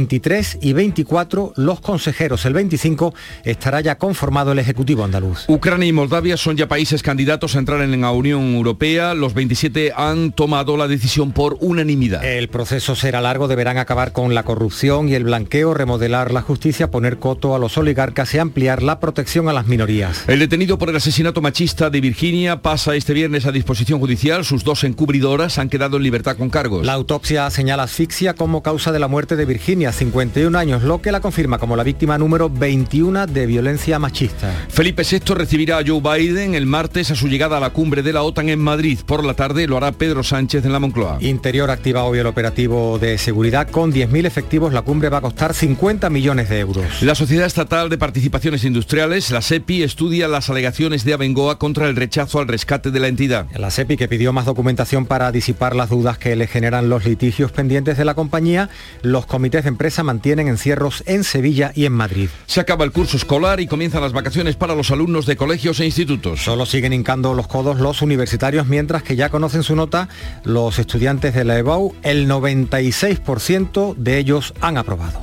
23 y 24 los consejeros. El 25 estará ya conformado el Ejecutivo andaluz. Ucrania y Moldavia son ya países candidatos a entrar en la Unión Europea. Los 27 han tomado la decisión por unanimidad. El proceso será largo, deberán acabar con la corrupción y el blanqueo, remodelar la justicia, poner coto a los oligarcas y ampliar la protección a las minorías. El detenido por el asesinato machista de Virginia pasa este viernes a disposición judicial. Sus dos encubridoras han quedado en libertad con cargos. La autopsia señala asfixia como causa de la muerte de Virginia, 51 años, lo que la confirma como la víctima número 21 de violencia machista. Felipe VI recibirá a Joe Biden el martes a su llegada a la cumbre de la OTAN en Madrid. Por la tarde lo hará Pedro Sánchez en la Moncloa. Interior activa hoy el operativo de seguridad. Con 10.000 efectivos la cumbre va a costar 50 millones de euros. La Sociedad Estatal de Participaciones Industriales, la SEPI, estudia las alegaciones de Abengoa contra el rechazo al rescate de la entidad. La SEPI, que pidió más documentación para disipar las dudas que le generan los litigios pendientes de la compañía, los comités de empresa mantienen encierros en Sevilla y en Madrid. Se acaba el curso escolar y comienzan las vacaciones para los alumnos de colegios e institutos. Solo siguen hincando los codos los universitarios, mientras que ya conocen su nota los estudiantes de la EBAU. El 96% de ellos han aprobado.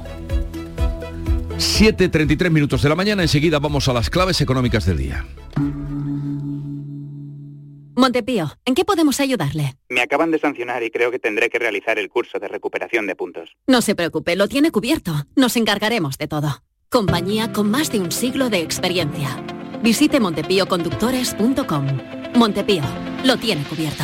7.33 minutos de la mañana, enseguida vamos a las claves económicas del día. Montepío, ¿en qué podemos ayudarle? Me acaban de sancionar y creo que tendré que realizar el curso de recuperación de puntos. No se preocupe, lo tiene cubierto. Nos encargaremos de todo. Compañía con más de un siglo de experiencia. Visite montepíoconductores.com. Montepío, lo tiene cubierto.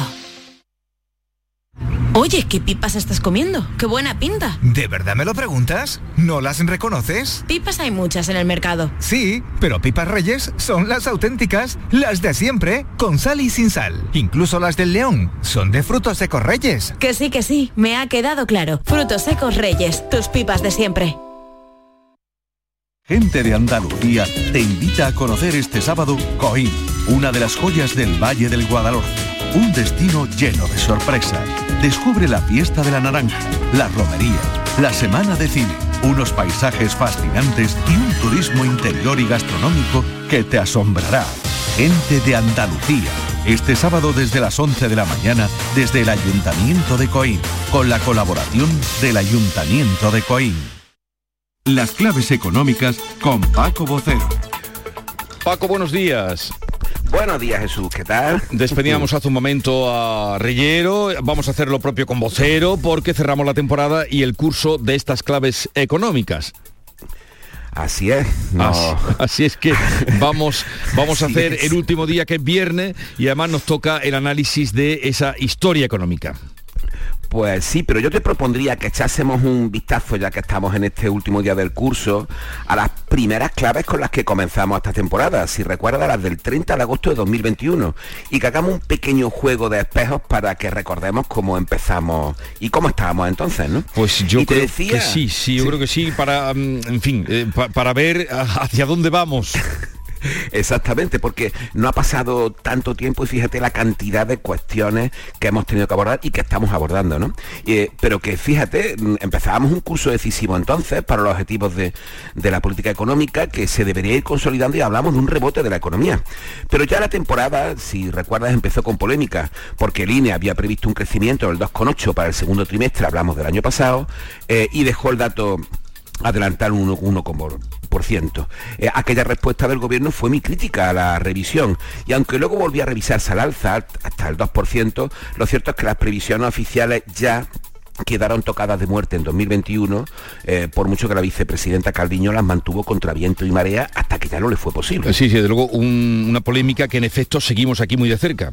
Oye, ¿qué pipas estás comiendo? ¡Qué buena pinta! ¿De verdad me lo preguntas? ¿No las reconoces? Pipas hay muchas en el mercado. Sí, pero pipas reyes son las auténticas, las de siempre, con sal y sin sal. Incluso las del león son de frutos secos reyes. Que sí, que sí, me ha quedado claro. Frutos secos reyes, tus pipas de siempre. Gente de Andalucía te invita a conocer este sábado Coín, una de las joyas del Valle del Guadalhorce. Un destino lleno de sorpresas. Descubre la fiesta de la naranja, la romería, la semana de cine, unos paisajes fascinantes y un turismo interior y gastronómico que te asombrará. Gente de Andalucía. Este sábado desde las 11 de la mañana desde el Ayuntamiento de Coín, con la colaboración del Ayuntamiento de Coín. Las claves económicas con Paco Vocero. Paco, buenos días. Buenos días Jesús, ¿qué tal? Despedíamos hace un momento a Reyero, vamos a hacer lo propio con Vocero porque cerramos la temporada y el curso de estas claves económicas. Así es. Así, es que vamos, vamos a hacer el último día que es viernes y además nos toca el análisis de esa historia económica. Pues sí, pero yo te propondría que echásemos un vistazo, ya que estamos en este último día del curso, a las primeras claves con las que comenzamos esta temporada, si recuerdas las del 30 de agosto de 2021, y que hagamos un pequeño juego de espejos para que recordemos cómo empezamos y cómo estábamos entonces, ¿no? Pues yo creo que sí, sí, yo creo que sí, para, mm, en fin, eh, para ver hacia dónde vamos. Exactamente, porque no ha pasado tanto tiempo y fíjate la cantidad de cuestiones que hemos tenido que abordar y que estamos abordando, ¿no? Eh, pero que fíjate, mm, empezábamos un curso decisivo entonces para los objetivos de, de la política económica que se debería ir consolidando y hablamos de un rebote de la economía. Pero ya la temporada, si recuerdas, empezó con polémica, porque el INE había previsto un crecimiento del 2,8 para el segundo trimestre, hablamos del año pasado, eh, y dejó el dato adelantar 1,1 eh, aquella respuesta del gobierno fue mi crítica a la revisión y aunque luego volví a revisarse al alza hasta el 2%, lo cierto es que las previsiones oficiales ya quedaron tocadas de muerte en 2021, eh, por mucho que la vicepresidenta Calviño las mantuvo contra viento y marea hasta que ya no le fue posible. Sí, sí, desde luego una polémica que en efecto seguimos aquí muy de cerca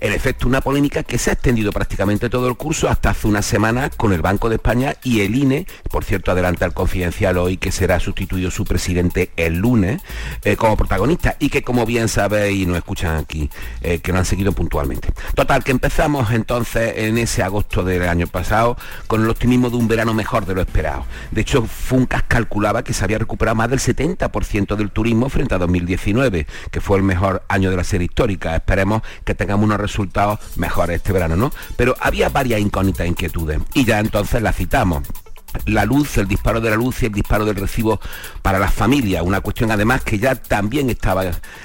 en efecto una polémica que se ha extendido prácticamente todo el curso hasta hace una semana con el Banco de España y el INE, por cierto adelanta el confidencial hoy que será sustituido su presidente el lunes eh, como protagonista y que como bien sabéis y nos escuchan aquí, eh, que no han seguido puntualmente. Total, que empezamos entonces en ese agosto del año pasado con el optimismo de un verano mejor de lo esperado. De hecho, Funcas calculaba que se había recuperado más del 70% del turismo frente a 2019, que fue el mejor año de la serie histórica. Esperemos que tengamos una resultados mejores este verano, ¿no? Pero había varias incógnitas e inquietudes y ya entonces las citamos la luz, el disparo de la luz y el disparo del recibo para las familias. Una cuestión además que ya también estaba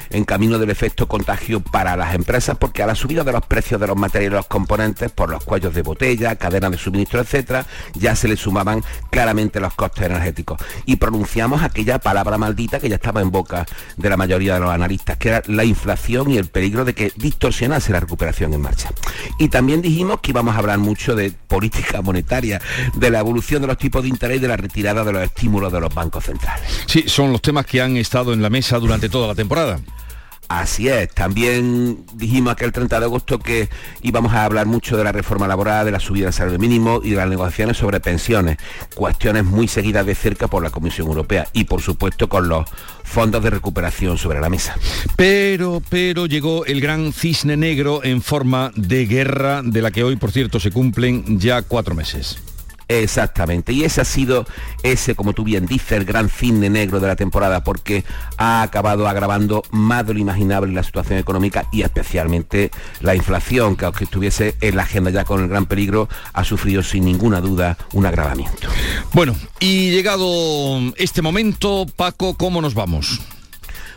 en camino del efecto contagio para las empresas porque a la subida de los precios de los materiales y los componentes por los cuellos de botella, cadenas de suministro, etcétera, ya se le sumaban claramente los costes energéticos. Y pronunciamos aquella palabra maldita que ya estaba en boca de la mayoría de los analistas, que era la inflación y el peligro de que distorsionase la recuperación en marcha. Y también dijimos que íbamos a hablar mucho de política monetaria, de la evolución de los tipos de interés de la retirada de los estímulos de los bancos centrales. Sí, son los temas que han estado en la mesa durante toda la temporada. Así es, también dijimos aquel 30 de agosto que íbamos a hablar mucho de la reforma laboral, de la subida del salario mínimo y de las negociaciones sobre pensiones, cuestiones muy seguidas de cerca por la Comisión Europea y por supuesto con los fondos de recuperación sobre la mesa. Pero, pero llegó el gran cisne negro en forma de guerra, de la que hoy, por cierto, se cumplen ya cuatro meses. Exactamente, y ese ha sido ese, como tú bien dices, el gran cine negro de la temporada, porque ha acabado agravando más de lo imaginable la situación económica y especialmente la inflación, que aunque estuviese en la agenda ya con el gran peligro, ha sufrido sin ninguna duda un agravamiento. Bueno, y llegado este momento, Paco, ¿cómo nos vamos?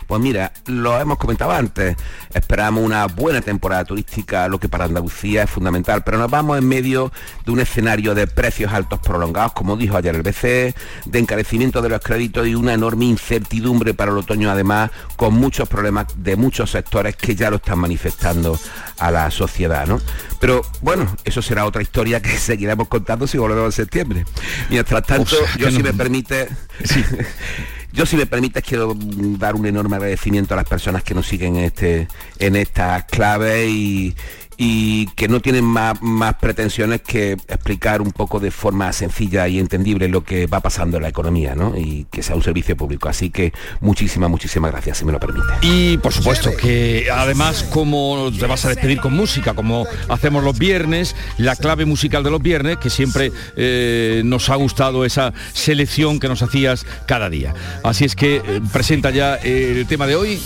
Pues mira, lo hemos comentado antes, esperamos una buena temporada turística, lo que para Andalucía es fundamental, pero nos vamos en medio de un escenario de precios altos prolongados, como dijo ayer el BCE, de encarecimiento de los créditos y una enorme incertidumbre para el otoño, además, con muchos problemas de muchos sectores que ya lo están manifestando a la sociedad, ¿no? Pero bueno, eso será otra historia que seguiremos contando si volvemos en septiembre. Mientras tanto, yo si me permite... Yo, si me permites, quiero dar un enorme agradecimiento a las personas que nos siguen en, este, en estas claves y, y que no tienen más, más, pretensiones que explicar un poco de forma sencilla y entendible lo que va pasando en la economía, ¿no? Y que sea un servicio público. Así que muchísimas, muchísimas gracias, si me lo permite. Y por supuesto que además como te vas a despedir con música, como hacemos los viernes, la clave musical de los viernes, que siempre eh, nos ha gustado esa selección que nos hacías cada día. Así es que eh, presenta ya el tema de hoy.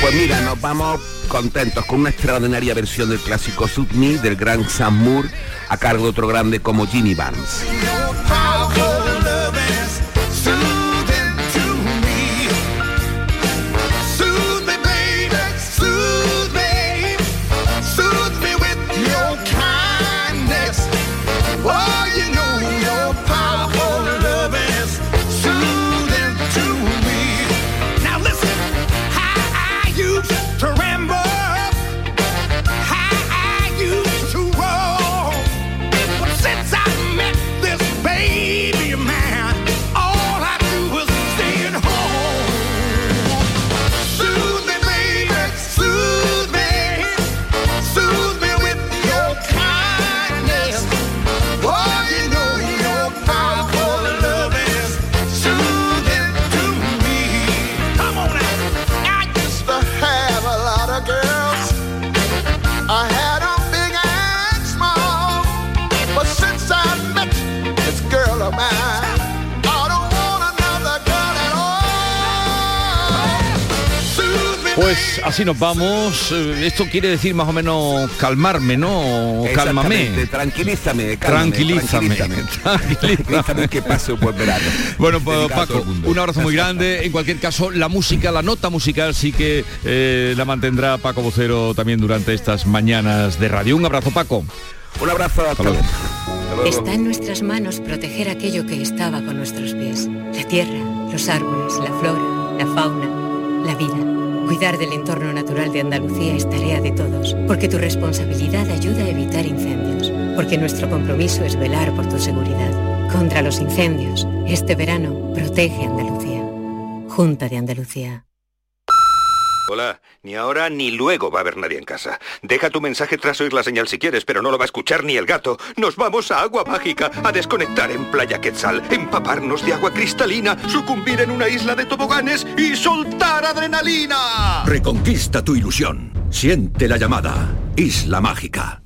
Pues mira, nos vamos contentos con una extraordinaria versión del clásico Sud Me del gran Sam a cargo de otro grande como Ginny Barnes. Así nos vamos. Eh, Esto quiere decir más o menos calmarme, ¿no? Cálmame. Tranquilízame, cálmame, Tranquilízame. tranquilízame. Tranquilízame que pase un buen verano. Bueno, pues Paco, un abrazo muy grande. En cualquier caso, la música, la nota musical sí que eh, la mantendrá Paco Vocero también durante estas mañanas de radio. Un abrazo, Paco. Un abrazo a todos. Está en nuestras manos proteger aquello que estaba con nuestros pies. La tierra, los árboles, la flora, la fauna, la vida. Cuidar del entorno natural de Andalucía es tarea de todos, porque tu responsabilidad ayuda a evitar incendios, porque nuestro compromiso es velar por tu seguridad. Contra los incendios, este verano protege Andalucía. Junta de Andalucía. Hola, ni ahora ni luego va a haber nadie en casa. Deja tu mensaje tras oír la señal si quieres, pero no lo va a escuchar ni el gato. Nos vamos a Agua Mágica, a desconectar en Playa Quetzal, empaparnos de agua cristalina, sucumbir en una isla de toboganes y soltar adrenalina. Reconquista tu ilusión. Siente la llamada. Isla Mágica.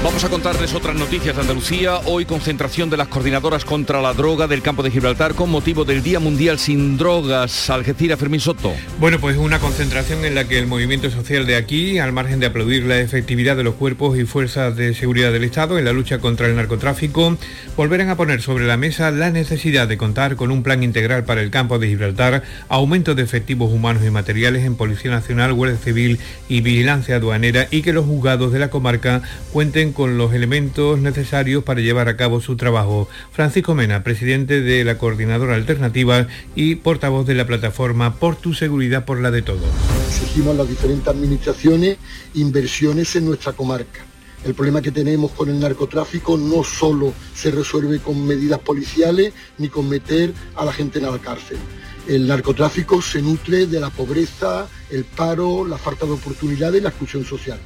Vamos a contarles otras noticias de Andalucía. Hoy concentración de las coordinadoras contra la droga del campo de Gibraltar con motivo del Día Mundial sin Drogas. Algeciras, Fermín Soto. Bueno, pues una concentración en la que el movimiento social de aquí, al margen de aplaudir la efectividad de los cuerpos y fuerzas de seguridad del Estado en la lucha contra el narcotráfico, volverán a poner sobre la mesa la necesidad de contar con un plan integral para el campo de Gibraltar, aumento de efectivos humanos y materiales en Policía Nacional, Guardia Civil y Vigilancia Aduanera y que los juzgados de la comarca cuenten con los elementos necesarios para llevar a cabo su trabajo. Francisco Mena, presidente de la Coordinadora Alternativa y portavoz de la plataforma Por tu seguridad por la de todos. exigimos a las diferentes administraciones inversiones en nuestra comarca. El problema que tenemos con el narcotráfico no solo se resuelve con medidas policiales ni con meter a la gente en la cárcel. El narcotráfico se nutre de la pobreza, el paro, la falta de oportunidades y la exclusión social.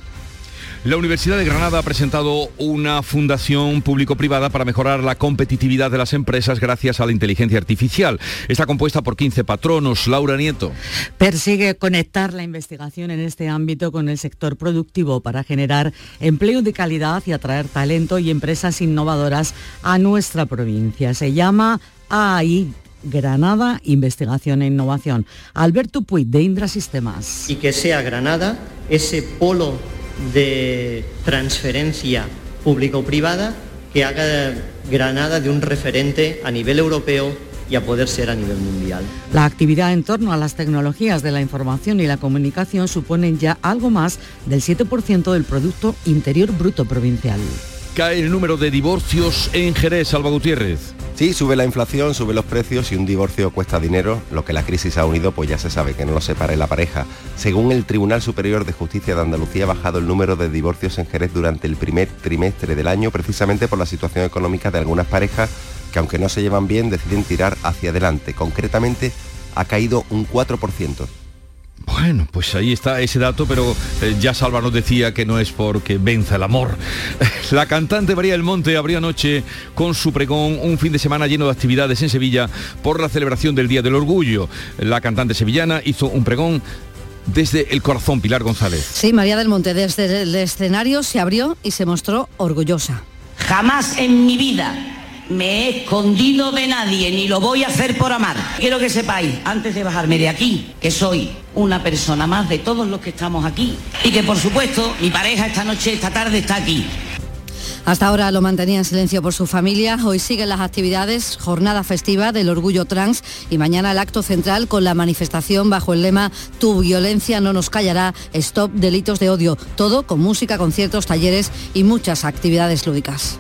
La Universidad de Granada ha presentado una fundación público-privada para mejorar la competitividad de las empresas gracias a la inteligencia artificial. Está compuesta por 15 patronos. Laura Nieto. Persigue conectar la investigación en este ámbito con el sector productivo para generar empleo de calidad y atraer talento y empresas innovadoras a nuestra provincia. Se llama AI Granada Investigación e Innovación. Alberto Puig de Indra Sistemas. y que sea Granada ese polo de transferencia público-privada que haga Granada de un referente a nivel europeo y a poder ser a nivel mundial. La actividad en torno a las tecnologías de la información y la comunicación suponen ya algo más del 7% del Producto Interior Bruto Provincial. Cae el número de divorcios en Jerez, Salva Gutiérrez. Sí, sube la inflación, sube los precios y un divorcio cuesta dinero, lo que la crisis ha unido pues ya se sabe que no lo separe la pareja. Según el Tribunal Superior de Justicia de Andalucía ha bajado el número de divorcios en Jerez durante el primer trimestre del año precisamente por la situación económica de algunas parejas que aunque no se llevan bien deciden tirar hacia adelante. Concretamente ha caído un 4%. Bueno, pues ahí está ese dato, pero eh, ya Salva nos decía que no es porque venza el amor. La cantante María del Monte abrió anoche con su pregón un fin de semana lleno de actividades en Sevilla por la celebración del Día del Orgullo. La cantante sevillana hizo un pregón desde el corazón, Pilar González. Sí, María del Monte desde el escenario se abrió y se mostró orgullosa. Jamás en mi vida me he escondido de nadie ni lo voy a hacer por amar. Quiero que sepáis, antes de bajarme de aquí, que soy una persona más de todos los que estamos aquí y que por supuesto mi pareja esta noche, esta tarde está aquí. Hasta ahora lo mantenía en silencio por su familia. Hoy siguen las actividades, jornada festiva del orgullo trans y mañana el acto central con la manifestación bajo el lema Tu violencia no nos callará, stop delitos de odio. Todo con música, conciertos, talleres y muchas actividades lúdicas.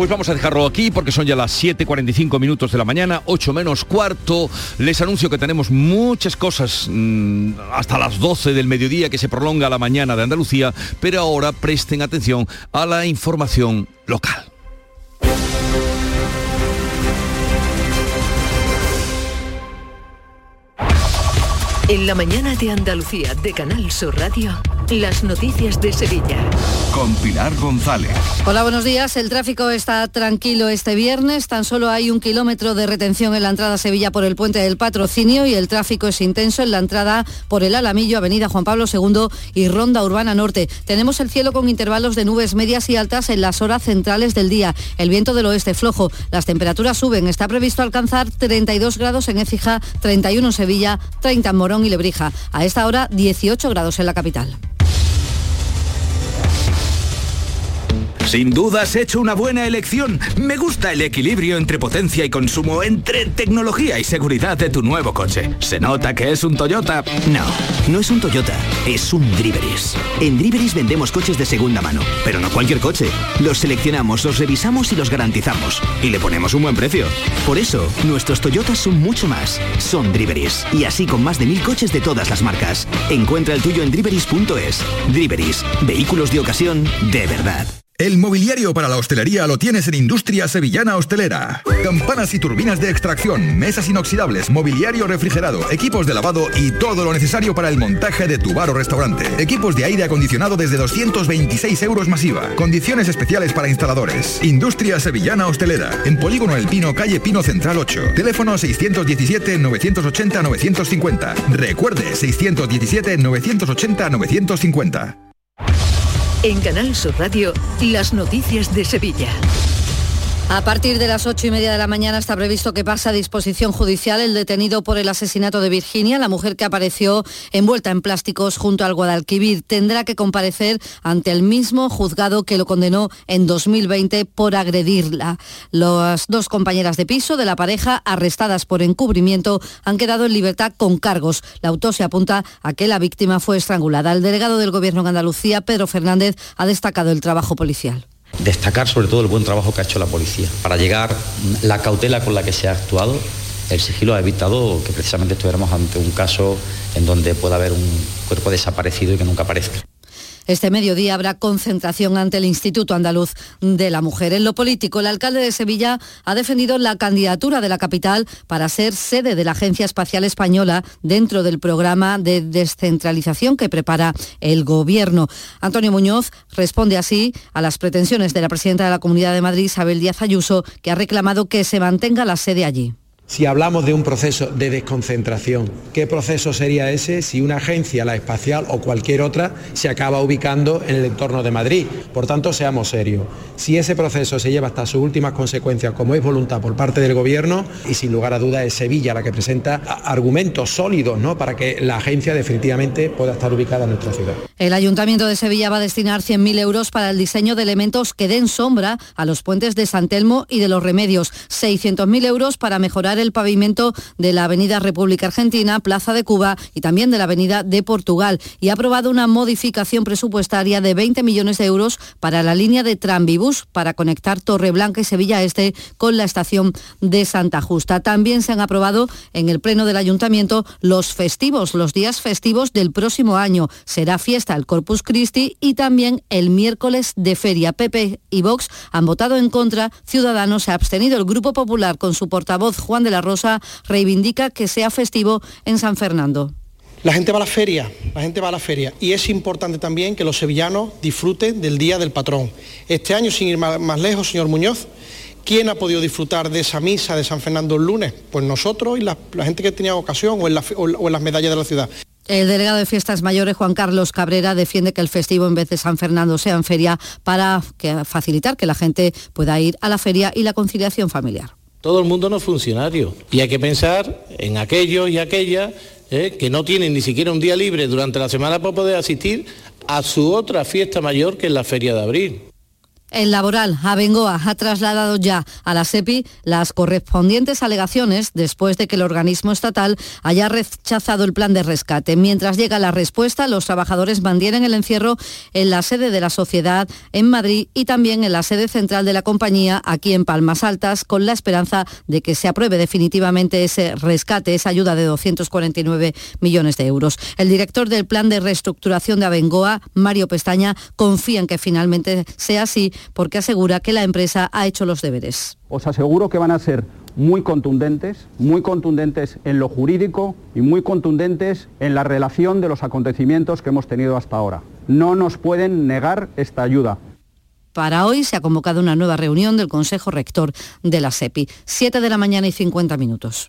Pues vamos a dejarlo aquí porque son ya las 7.45 minutos de la mañana, 8 menos cuarto. Les anuncio que tenemos muchas cosas mmm, hasta las 12 del mediodía que se prolonga la mañana de Andalucía, pero ahora presten atención a la información local. En la mañana de Andalucía de Canal Sur Radio, las noticias de Sevilla. Con Pilar González. Hola, buenos días. El tráfico está tranquilo este viernes. Tan solo hay un kilómetro de retención en la entrada a Sevilla por el puente del patrocinio y el tráfico es intenso en la entrada por el Alamillo, Avenida Juan Pablo II y Ronda Urbana Norte. Tenemos el cielo con intervalos de nubes medias y altas en las horas centrales del día. El viento del oeste flojo. Las temperaturas suben. Está previsto alcanzar 32 grados en Écija, 31 en Sevilla, 30 en Morón y Lebrija. A esta hora 18 grados en la capital. Sin duda has hecho una buena elección. Me gusta el equilibrio entre potencia y consumo, entre tecnología y seguridad de tu nuevo coche. ¿Se nota que es un Toyota? No, no es un Toyota, es un Driveris. En Driveris vendemos coches de segunda mano, pero no cualquier coche. Los seleccionamos, los revisamos y los garantizamos. Y le ponemos un buen precio. Por eso, nuestros Toyotas son mucho más. Son Driveris. Y así con más de mil coches de todas las marcas. Encuentra el tuyo en driveris.es. Driveris, vehículos de ocasión de verdad. El mobiliario para la hostelería lo tienes en Industria Sevillana Hostelera. Campanas y turbinas de extracción, mesas inoxidables, mobiliario refrigerado, equipos de lavado y todo lo necesario para el montaje de tu bar o restaurante. Equipos de aire acondicionado desde 226 euros masiva. Condiciones especiales para instaladores. Industria Sevillana Hostelera. En Polígono El Pino, calle Pino Central 8. Teléfono 617-980-950. Recuerde, 617-980-950. En Canal Sur Radio, las noticias de Sevilla. A partir de las ocho y media de la mañana está previsto que pase a disposición judicial el detenido por el asesinato de Virginia, la mujer que apareció envuelta en plásticos junto al Guadalquivir. Tendrá que comparecer ante el mismo juzgado que lo condenó en 2020 por agredirla. Las dos compañeras de piso de la pareja, arrestadas por encubrimiento, han quedado en libertad con cargos. La autopsia apunta a que la víctima fue estrangulada. El delegado del Gobierno en Andalucía, Pedro Fernández, ha destacado el trabajo policial destacar sobre todo el buen trabajo que ha hecho la policía. Para llegar la cautela con la que se ha actuado, el sigilo ha evitado que precisamente estuviéramos ante un caso en donde pueda haber un cuerpo desaparecido y que nunca aparezca. Este mediodía habrá concentración ante el Instituto Andaluz de la Mujer. En lo político, el alcalde de Sevilla ha defendido la candidatura de la capital para ser sede de la Agencia Espacial Española dentro del programa de descentralización que prepara el Gobierno. Antonio Muñoz responde así a las pretensiones de la presidenta de la Comunidad de Madrid, Isabel Díaz Ayuso, que ha reclamado que se mantenga la sede allí. Si hablamos de un proceso de desconcentración, ¿qué proceso sería ese si una agencia, la espacial o cualquier otra, se acaba ubicando en el entorno de Madrid? Por tanto, seamos serios. Si ese proceso se lleva hasta sus últimas consecuencias, como es voluntad por parte del Gobierno, y sin lugar a dudas es Sevilla la que presenta argumentos sólidos ¿no? para que la agencia definitivamente pueda estar ubicada en nuestra ciudad. El Ayuntamiento de Sevilla va a destinar 100.000 euros para el diseño de elementos que den sombra a los puentes de San Telmo y de los Remedios, 600.000 euros para mejorar el pavimento de la Avenida República Argentina, Plaza de Cuba y también de la Avenida de Portugal y ha aprobado una modificación presupuestaria de 20 millones de euros para la línea de Tranvibus para conectar Torreblanca y Sevilla Este con la estación de Santa Justa. También se han aprobado en el Pleno del Ayuntamiento los festivos, los días festivos del próximo año. Será fiesta el Corpus Christi y también el miércoles de feria. Pepe y Vox han votado en contra, Ciudadanos se ha abstenido. El Grupo Popular con su portavoz Juan de la Rosa reivindica que sea festivo en San Fernando. La gente va a la feria, la gente va a la feria y es importante también que los sevillanos disfruten del Día del Patrón. Este año, sin ir más lejos, señor Muñoz, ¿quién ha podido disfrutar de esa misa de San Fernando el lunes? Pues nosotros y la, gente que tenía ocasión o en, o en las medallas de la ciudad. El delegado de Fiestas Mayores, Juan Carlos Cabrera, defiende que el festivo en vez de San Fernando sea en feria para facilitar que la gente pueda ir a la feria y la conciliación familiar. Todo el mundo no es funcionario y hay que pensar en aquellos y aquellas eh, que no tienen ni siquiera un día libre durante la semana para poder asistir a su otra fiesta mayor que es la Feria de Abril. El laboral Abengoa ha trasladado ya a la SEPI las correspondientes alegaciones después de que el organismo estatal haya rechazado el plan de rescate. Mientras llega la respuesta, los trabajadores mantienen el encierro en la sede de la sociedad en Madrid y también en la sede central de la compañía aquí en Palmas Altas con la esperanza de que se apruebe definitivamente ese rescate, esa ayuda de 249 millones de euros. El director del plan de reestructuración de Abengoa, Mario Pestaña, confía en que finalmente sea así porque asegura que la empresa ha hecho los deberes. Os aseguro que van a ser muy contundentes, muy contundentes en lo jurídico y muy contundentes en la relación de los acontecimientos que hemos tenido hasta ahora. No nos pueden negar esta ayuda. Para hoy se ha convocado una nueva reunión del Consejo Rector de la SEPI. Siete de la mañana y 50 minutos.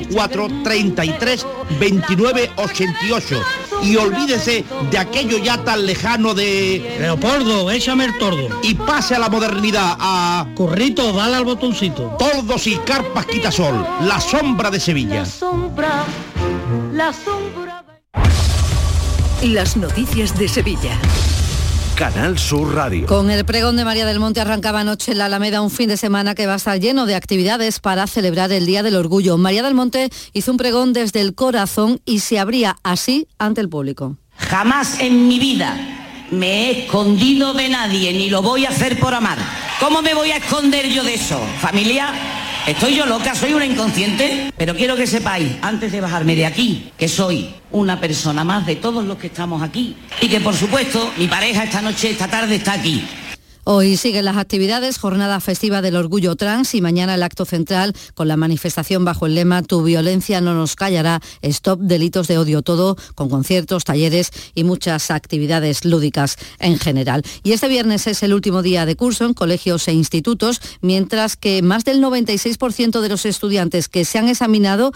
33 29 88. Y olvídese de aquello ya tan lejano de... Leopoldo, échame el tordo. Y pase a la modernidad, a... Corrito, dale al botoncito. Tordos y carpas quitasol, la sombra de Sevilla. La sombra, la sombra... Las noticias de Sevilla. Canal Sur Radio. Con el pregón de María del Monte arrancaba anoche en la Alameda un fin de semana que va a estar lleno de actividades para celebrar el Día del Orgullo. María del Monte hizo un pregón desde el corazón y se abría así ante el público. Jamás en mi vida me he escondido de nadie, ni lo voy a hacer por amar. ¿Cómo me voy a esconder yo de eso? Familia, ¿estoy yo loca? ¿Soy una inconsciente? Pero quiero que sepáis, antes de bajarme de aquí, que soy una persona más de todos los que estamos aquí. Y que por supuesto, mi pareja esta noche, esta tarde está aquí. Hoy siguen las actividades, jornada festiva del orgullo trans y mañana el acto central con la manifestación bajo el lema Tu violencia no nos callará, stop delitos de odio, todo con conciertos, talleres y muchas actividades lúdicas en general. Y este viernes es el último día de curso en colegios e institutos, mientras que más del 96% de los estudiantes que se han examinado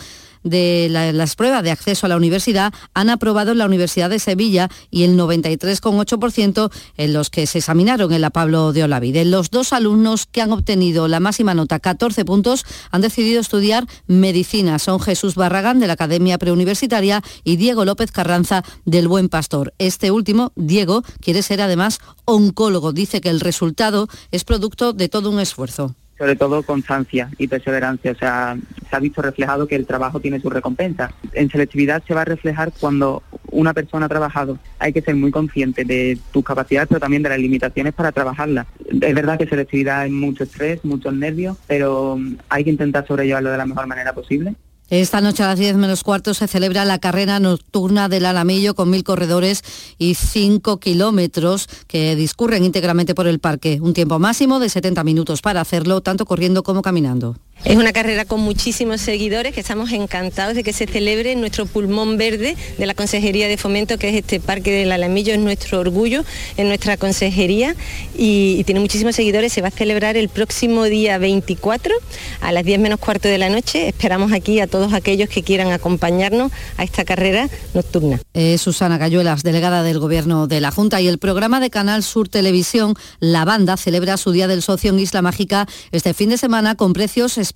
de las pruebas de acceso a la universidad han aprobado en la Universidad de Sevilla y el 93,8% en los que se examinaron en la Pablo de Olavide. Los dos alumnos que han obtenido la máxima nota, 14 puntos, han decidido estudiar medicina. Son Jesús Barragán de la Academia Preuniversitaria y Diego López Carranza del Buen Pastor. Este último, Diego, quiere ser además oncólogo. Dice que el resultado es producto de todo un esfuerzo sobre todo constancia y perseverancia. O sea, se ha visto reflejado que el trabajo tiene su recompensa. En selectividad se va a reflejar cuando una persona ha trabajado. Hay que ser muy consciente de tus capacidades, pero también de las limitaciones para trabajarlas. Es verdad que selectividad hay mucho estrés, muchos nervios, pero hay que intentar sobrellevarlo de la mejor manera posible. Esta noche a las 10 menos cuarto se celebra la carrera nocturna del Alamillo con mil corredores y 5 kilómetros que discurren íntegramente por el parque. Un tiempo máximo de 70 minutos para hacerlo, tanto corriendo como caminando. Es una carrera con muchísimos seguidores que estamos encantados de que se celebre en nuestro pulmón verde de la Consejería de Fomento, que es este Parque del Alamillo, es nuestro orgullo en nuestra consejería y, tiene muchísimos seguidores. Se va a celebrar el próximo día 24 a las 10 menos cuarto de la noche. Esperamos aquí a todos aquellos que quieran acompañarnos a esta carrera nocturna. Susana Cayuelas, delegada del Gobierno de la Junta y el programa de Canal Sur Televisión, La Banda, celebra su Día del Socio en Isla Mágica este fin de semana con precios especiales.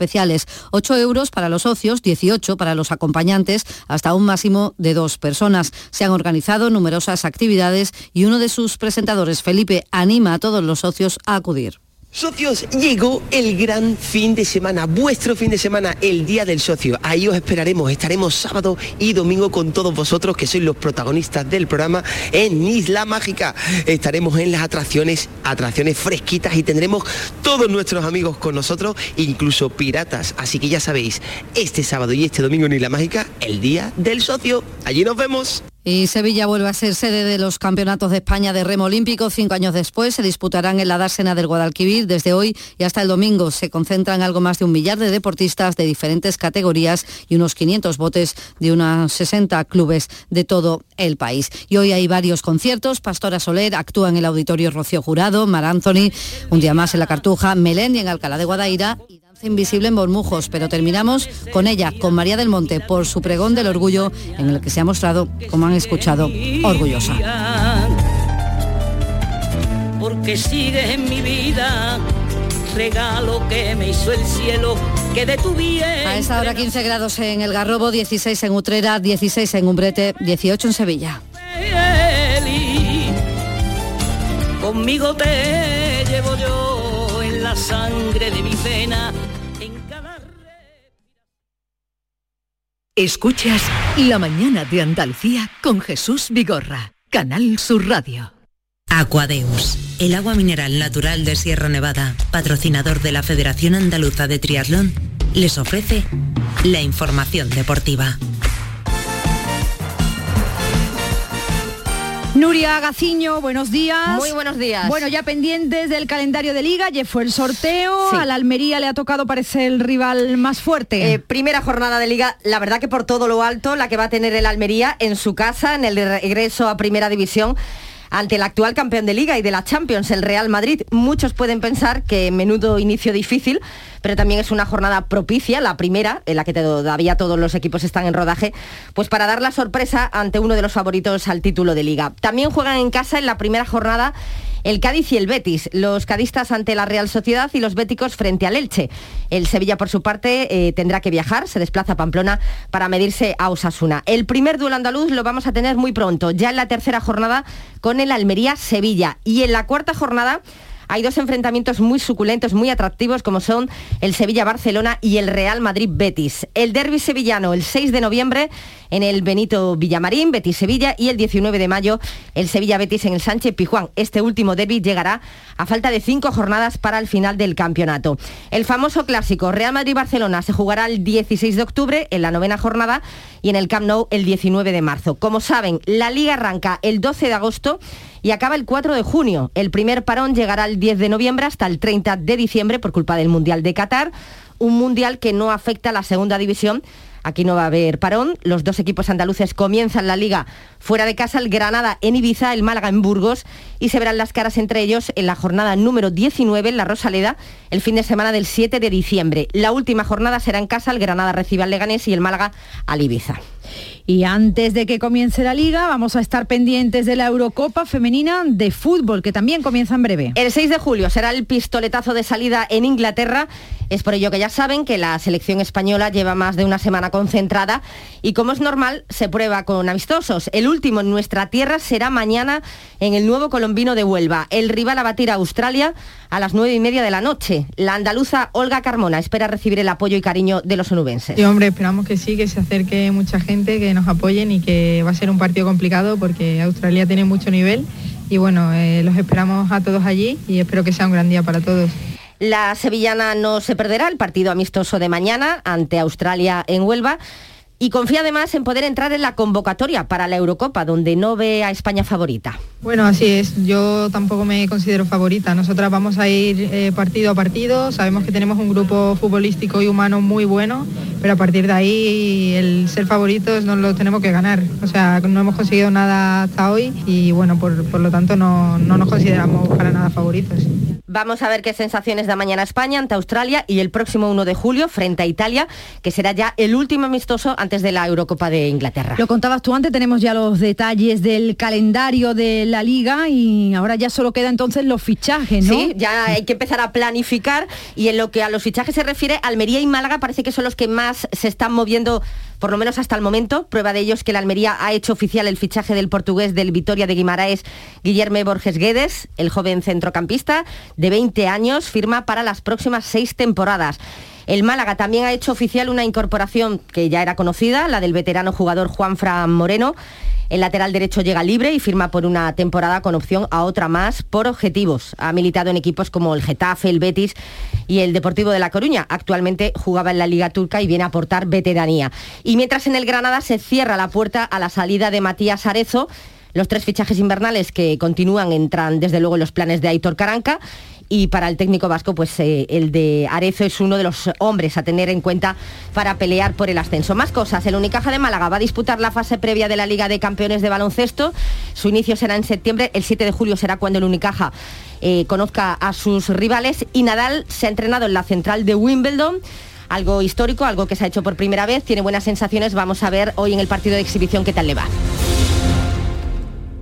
8 euros para los socios, 18 para los acompañantes, hasta un máximo de dos personas. Se han organizado numerosas actividades y uno de sus presentadores, Felipe, anima a todos los socios a acudir. Socios, llegó el gran fin de semana, vuestro fin de semana, el Día del Socio. Ahí os esperaremos, estaremos sábado y domingo con todos vosotros, que sois los protagonistas del programa en Isla Mágica. Estaremos en las atracciones, atracciones fresquitas y tendremos todos nuestros amigos con nosotros, incluso piratas. Así que ya sabéis, este sábado y este domingo en Isla Mágica, el Día del Socio. Allí nos vemos. Y Sevilla vuelve a ser sede de los campeonatos de España de remo olímpico. Cinco años después se disputarán en la dársena del Guadalquivir. Desde hoy y hasta el domingo se concentran algo más de un millar de deportistas de diferentes categorías y unos 500 botes de unos 60 clubes de todo el país. Y hoy hay varios conciertos. Pastora Soler actúa en el Auditorio Rocío Jurado, Mar Anthony, un día más en La Cartuja, Melendi en Alcalá de Guadaira invisible en Bormujos, pero terminamos con ella, con María del Monte, por su pregón del orgullo, en el que se ha mostrado, como han escuchado, orgullosa. Porque sigues en mi vida, regalo que me hizo el cielo, que de tu bien. A esta hora 15 grados en el Garrobo, 16 en Utrera, 16 en Umbrete, 18 en Sevilla. Conmigo te llevo yo en la sangre de mi cena Escuchas La mañana de Andalucía con Jesús Vigorra, Canal Sur Radio. Aquadeus, el agua mineral natural de Sierra Nevada, patrocinador de la Federación Andaluza de Triatlón, les ofrece la información deportiva. Nuria Gaciño, buenos días. Muy buenos días. Bueno, ya pendientes del calendario de liga, ya fue el sorteo, a la Almería le ha tocado parecer el rival más fuerte. Eh, primera jornada de liga, la verdad que por todo lo alto, la que va a tener el Almería en su casa, en el regreso a primera división ante el actual campeón de liga y de la Champions, el Real Madrid. Muchos pueden pensar que menudo inicio difícil, pero también es una jornada propicia, la primera, en la que todavía todos los equipos están en rodaje, pues para dar la sorpresa ante uno de los favoritos al título de liga. También juegan en casa en la primera jornada el Cádiz y el Betis, los cadistas ante la Real Sociedad y los béticos frente al Elche. El Sevilla, por su parte, eh, tendrá que viajar, se desplaza a Pamplona para medirse a Osasuna. El primer duelo andaluz lo vamos a tener muy pronto, ya en la tercera jornada con el Almería-Sevilla. Y en la cuarta jornada hay dos enfrentamientos muy suculentos, muy atractivos, como son el Sevilla-Barcelona y el Real Madrid-Betis. El derby sevillano el 6 de noviembre en el Benito Villamarín, Betis-Sevilla, y el 19 de mayo el Sevilla-Betis en el Sánchez Pijuán. Este último derby llegará a falta de cinco jornadas para el final del campeonato. El famoso clásico Real Madrid-Barcelona se jugará el 16 de octubre en la novena jornada y en el Camp Nou el 19 de marzo. Como saben, la liga arranca el 12 de agosto y acaba el 4 de junio. El primer parón llegará el 10 de noviembre hasta el 30 de diciembre por culpa del Mundial de Qatar, un Mundial que no afecta a la segunda división Aquí no va a haber parón. Los dos equipos andaluces comienzan la liga fuera de casa, el Granada en Ibiza, el Málaga en Burgos y se verán las caras entre ellos en la jornada número 19 en la Rosaleda el fin de semana del 7 de diciembre. La última jornada será en casa, el Granada recibe al Leganés y el Málaga al Ibiza. Y antes de que comience la liga, vamos a estar pendientes de la Eurocopa femenina de fútbol, que también comienza en breve. El 6 de julio será el pistoletazo de salida en Inglaterra. Es por ello que ya saben que la selección española lleva más de una semana concentrada y como es normal, se prueba con amistosos. El último en nuestra tierra será mañana en el nuevo colombino de Huelva. El rival a batir a Australia a las nueve y media de la noche. La andaluza Olga Carmona espera recibir el apoyo y cariño de los onubenses. Sí, hombre, esperamos que sí, que se acerque mucha gente, que nos apoyen y que va a ser un partido complicado porque Australia tiene mucho nivel y bueno, eh, los esperamos a todos allí y espero que sea un gran día para todos. La sevillana no se perderá el partido amistoso de mañana ante Australia en Huelva y confía además en poder entrar en la convocatoria para la Eurocopa, donde no ve a España favorita. Bueno, así es. Yo tampoco me considero favorita. Nosotras vamos a ir eh, partido a partido. Sabemos que tenemos un grupo futbolístico y humano muy bueno, pero a partir de ahí el ser favoritos no lo tenemos que ganar. O sea, no hemos conseguido nada hasta hoy y bueno, por, lo tanto no, no nos consideramos para nada favoritos. Vamos a ver qué sensaciones da mañana España ante Australia y el próximo 1 de julio frente a Italia, que será ya el último amistoso antes de la Eurocopa de Inglaterra. Lo contabas tú antes, tenemos ya los detalles del calendario de la liga y ahora ya solo queda entonces los fichajes, ¿no? Ya hay que empezar a planificar y en lo que a los fichajes se refiere, Almería y Málaga parece que son los que más se están moviendo por lo menos hasta el momento. Prueba de ello es que la Almería ha hecho oficial el fichaje del portugués del Vitoria de Guimaraes, Guillermo Borges Guedes, el joven centrocampista de 20 años, firma para las próximas seis temporadas. El Málaga también ha hecho oficial una incorporación que ya era conocida, la del veterano jugador Juan Fran Moreno. El lateral derecho llega libre y firma por una temporada con opción a otra más por objetivos. Ha militado en equipos como el Getafe, el Betis y el Deportivo de La Coruña. Actualmente jugaba en la Liga Turca y viene a aportar veteranía. Y mientras en el Granada se cierra la puerta a la salida de Matías Arezo, los tres fichajes invernales que continúan entran desde luego en los planes de Aitor Caranca y para el técnico vasco, pues eh, el de Arezo es uno de los hombres a tener en cuenta para pelear por el ascenso. Más cosas, el Unicaja de Málaga va a disputar la fase previa de la Liga de Campeones de Baloncesto. Su inicio será en septiembre, el 7 de julio será cuando el Unicaja eh, conozca a sus rivales y Nadal se ha entrenado en la central de Wimbledon algo histórico, algo que se ha hecho por primera vez, tiene buenas sensaciones, vamos a ver hoy en el partido de exhibición qué tal le va.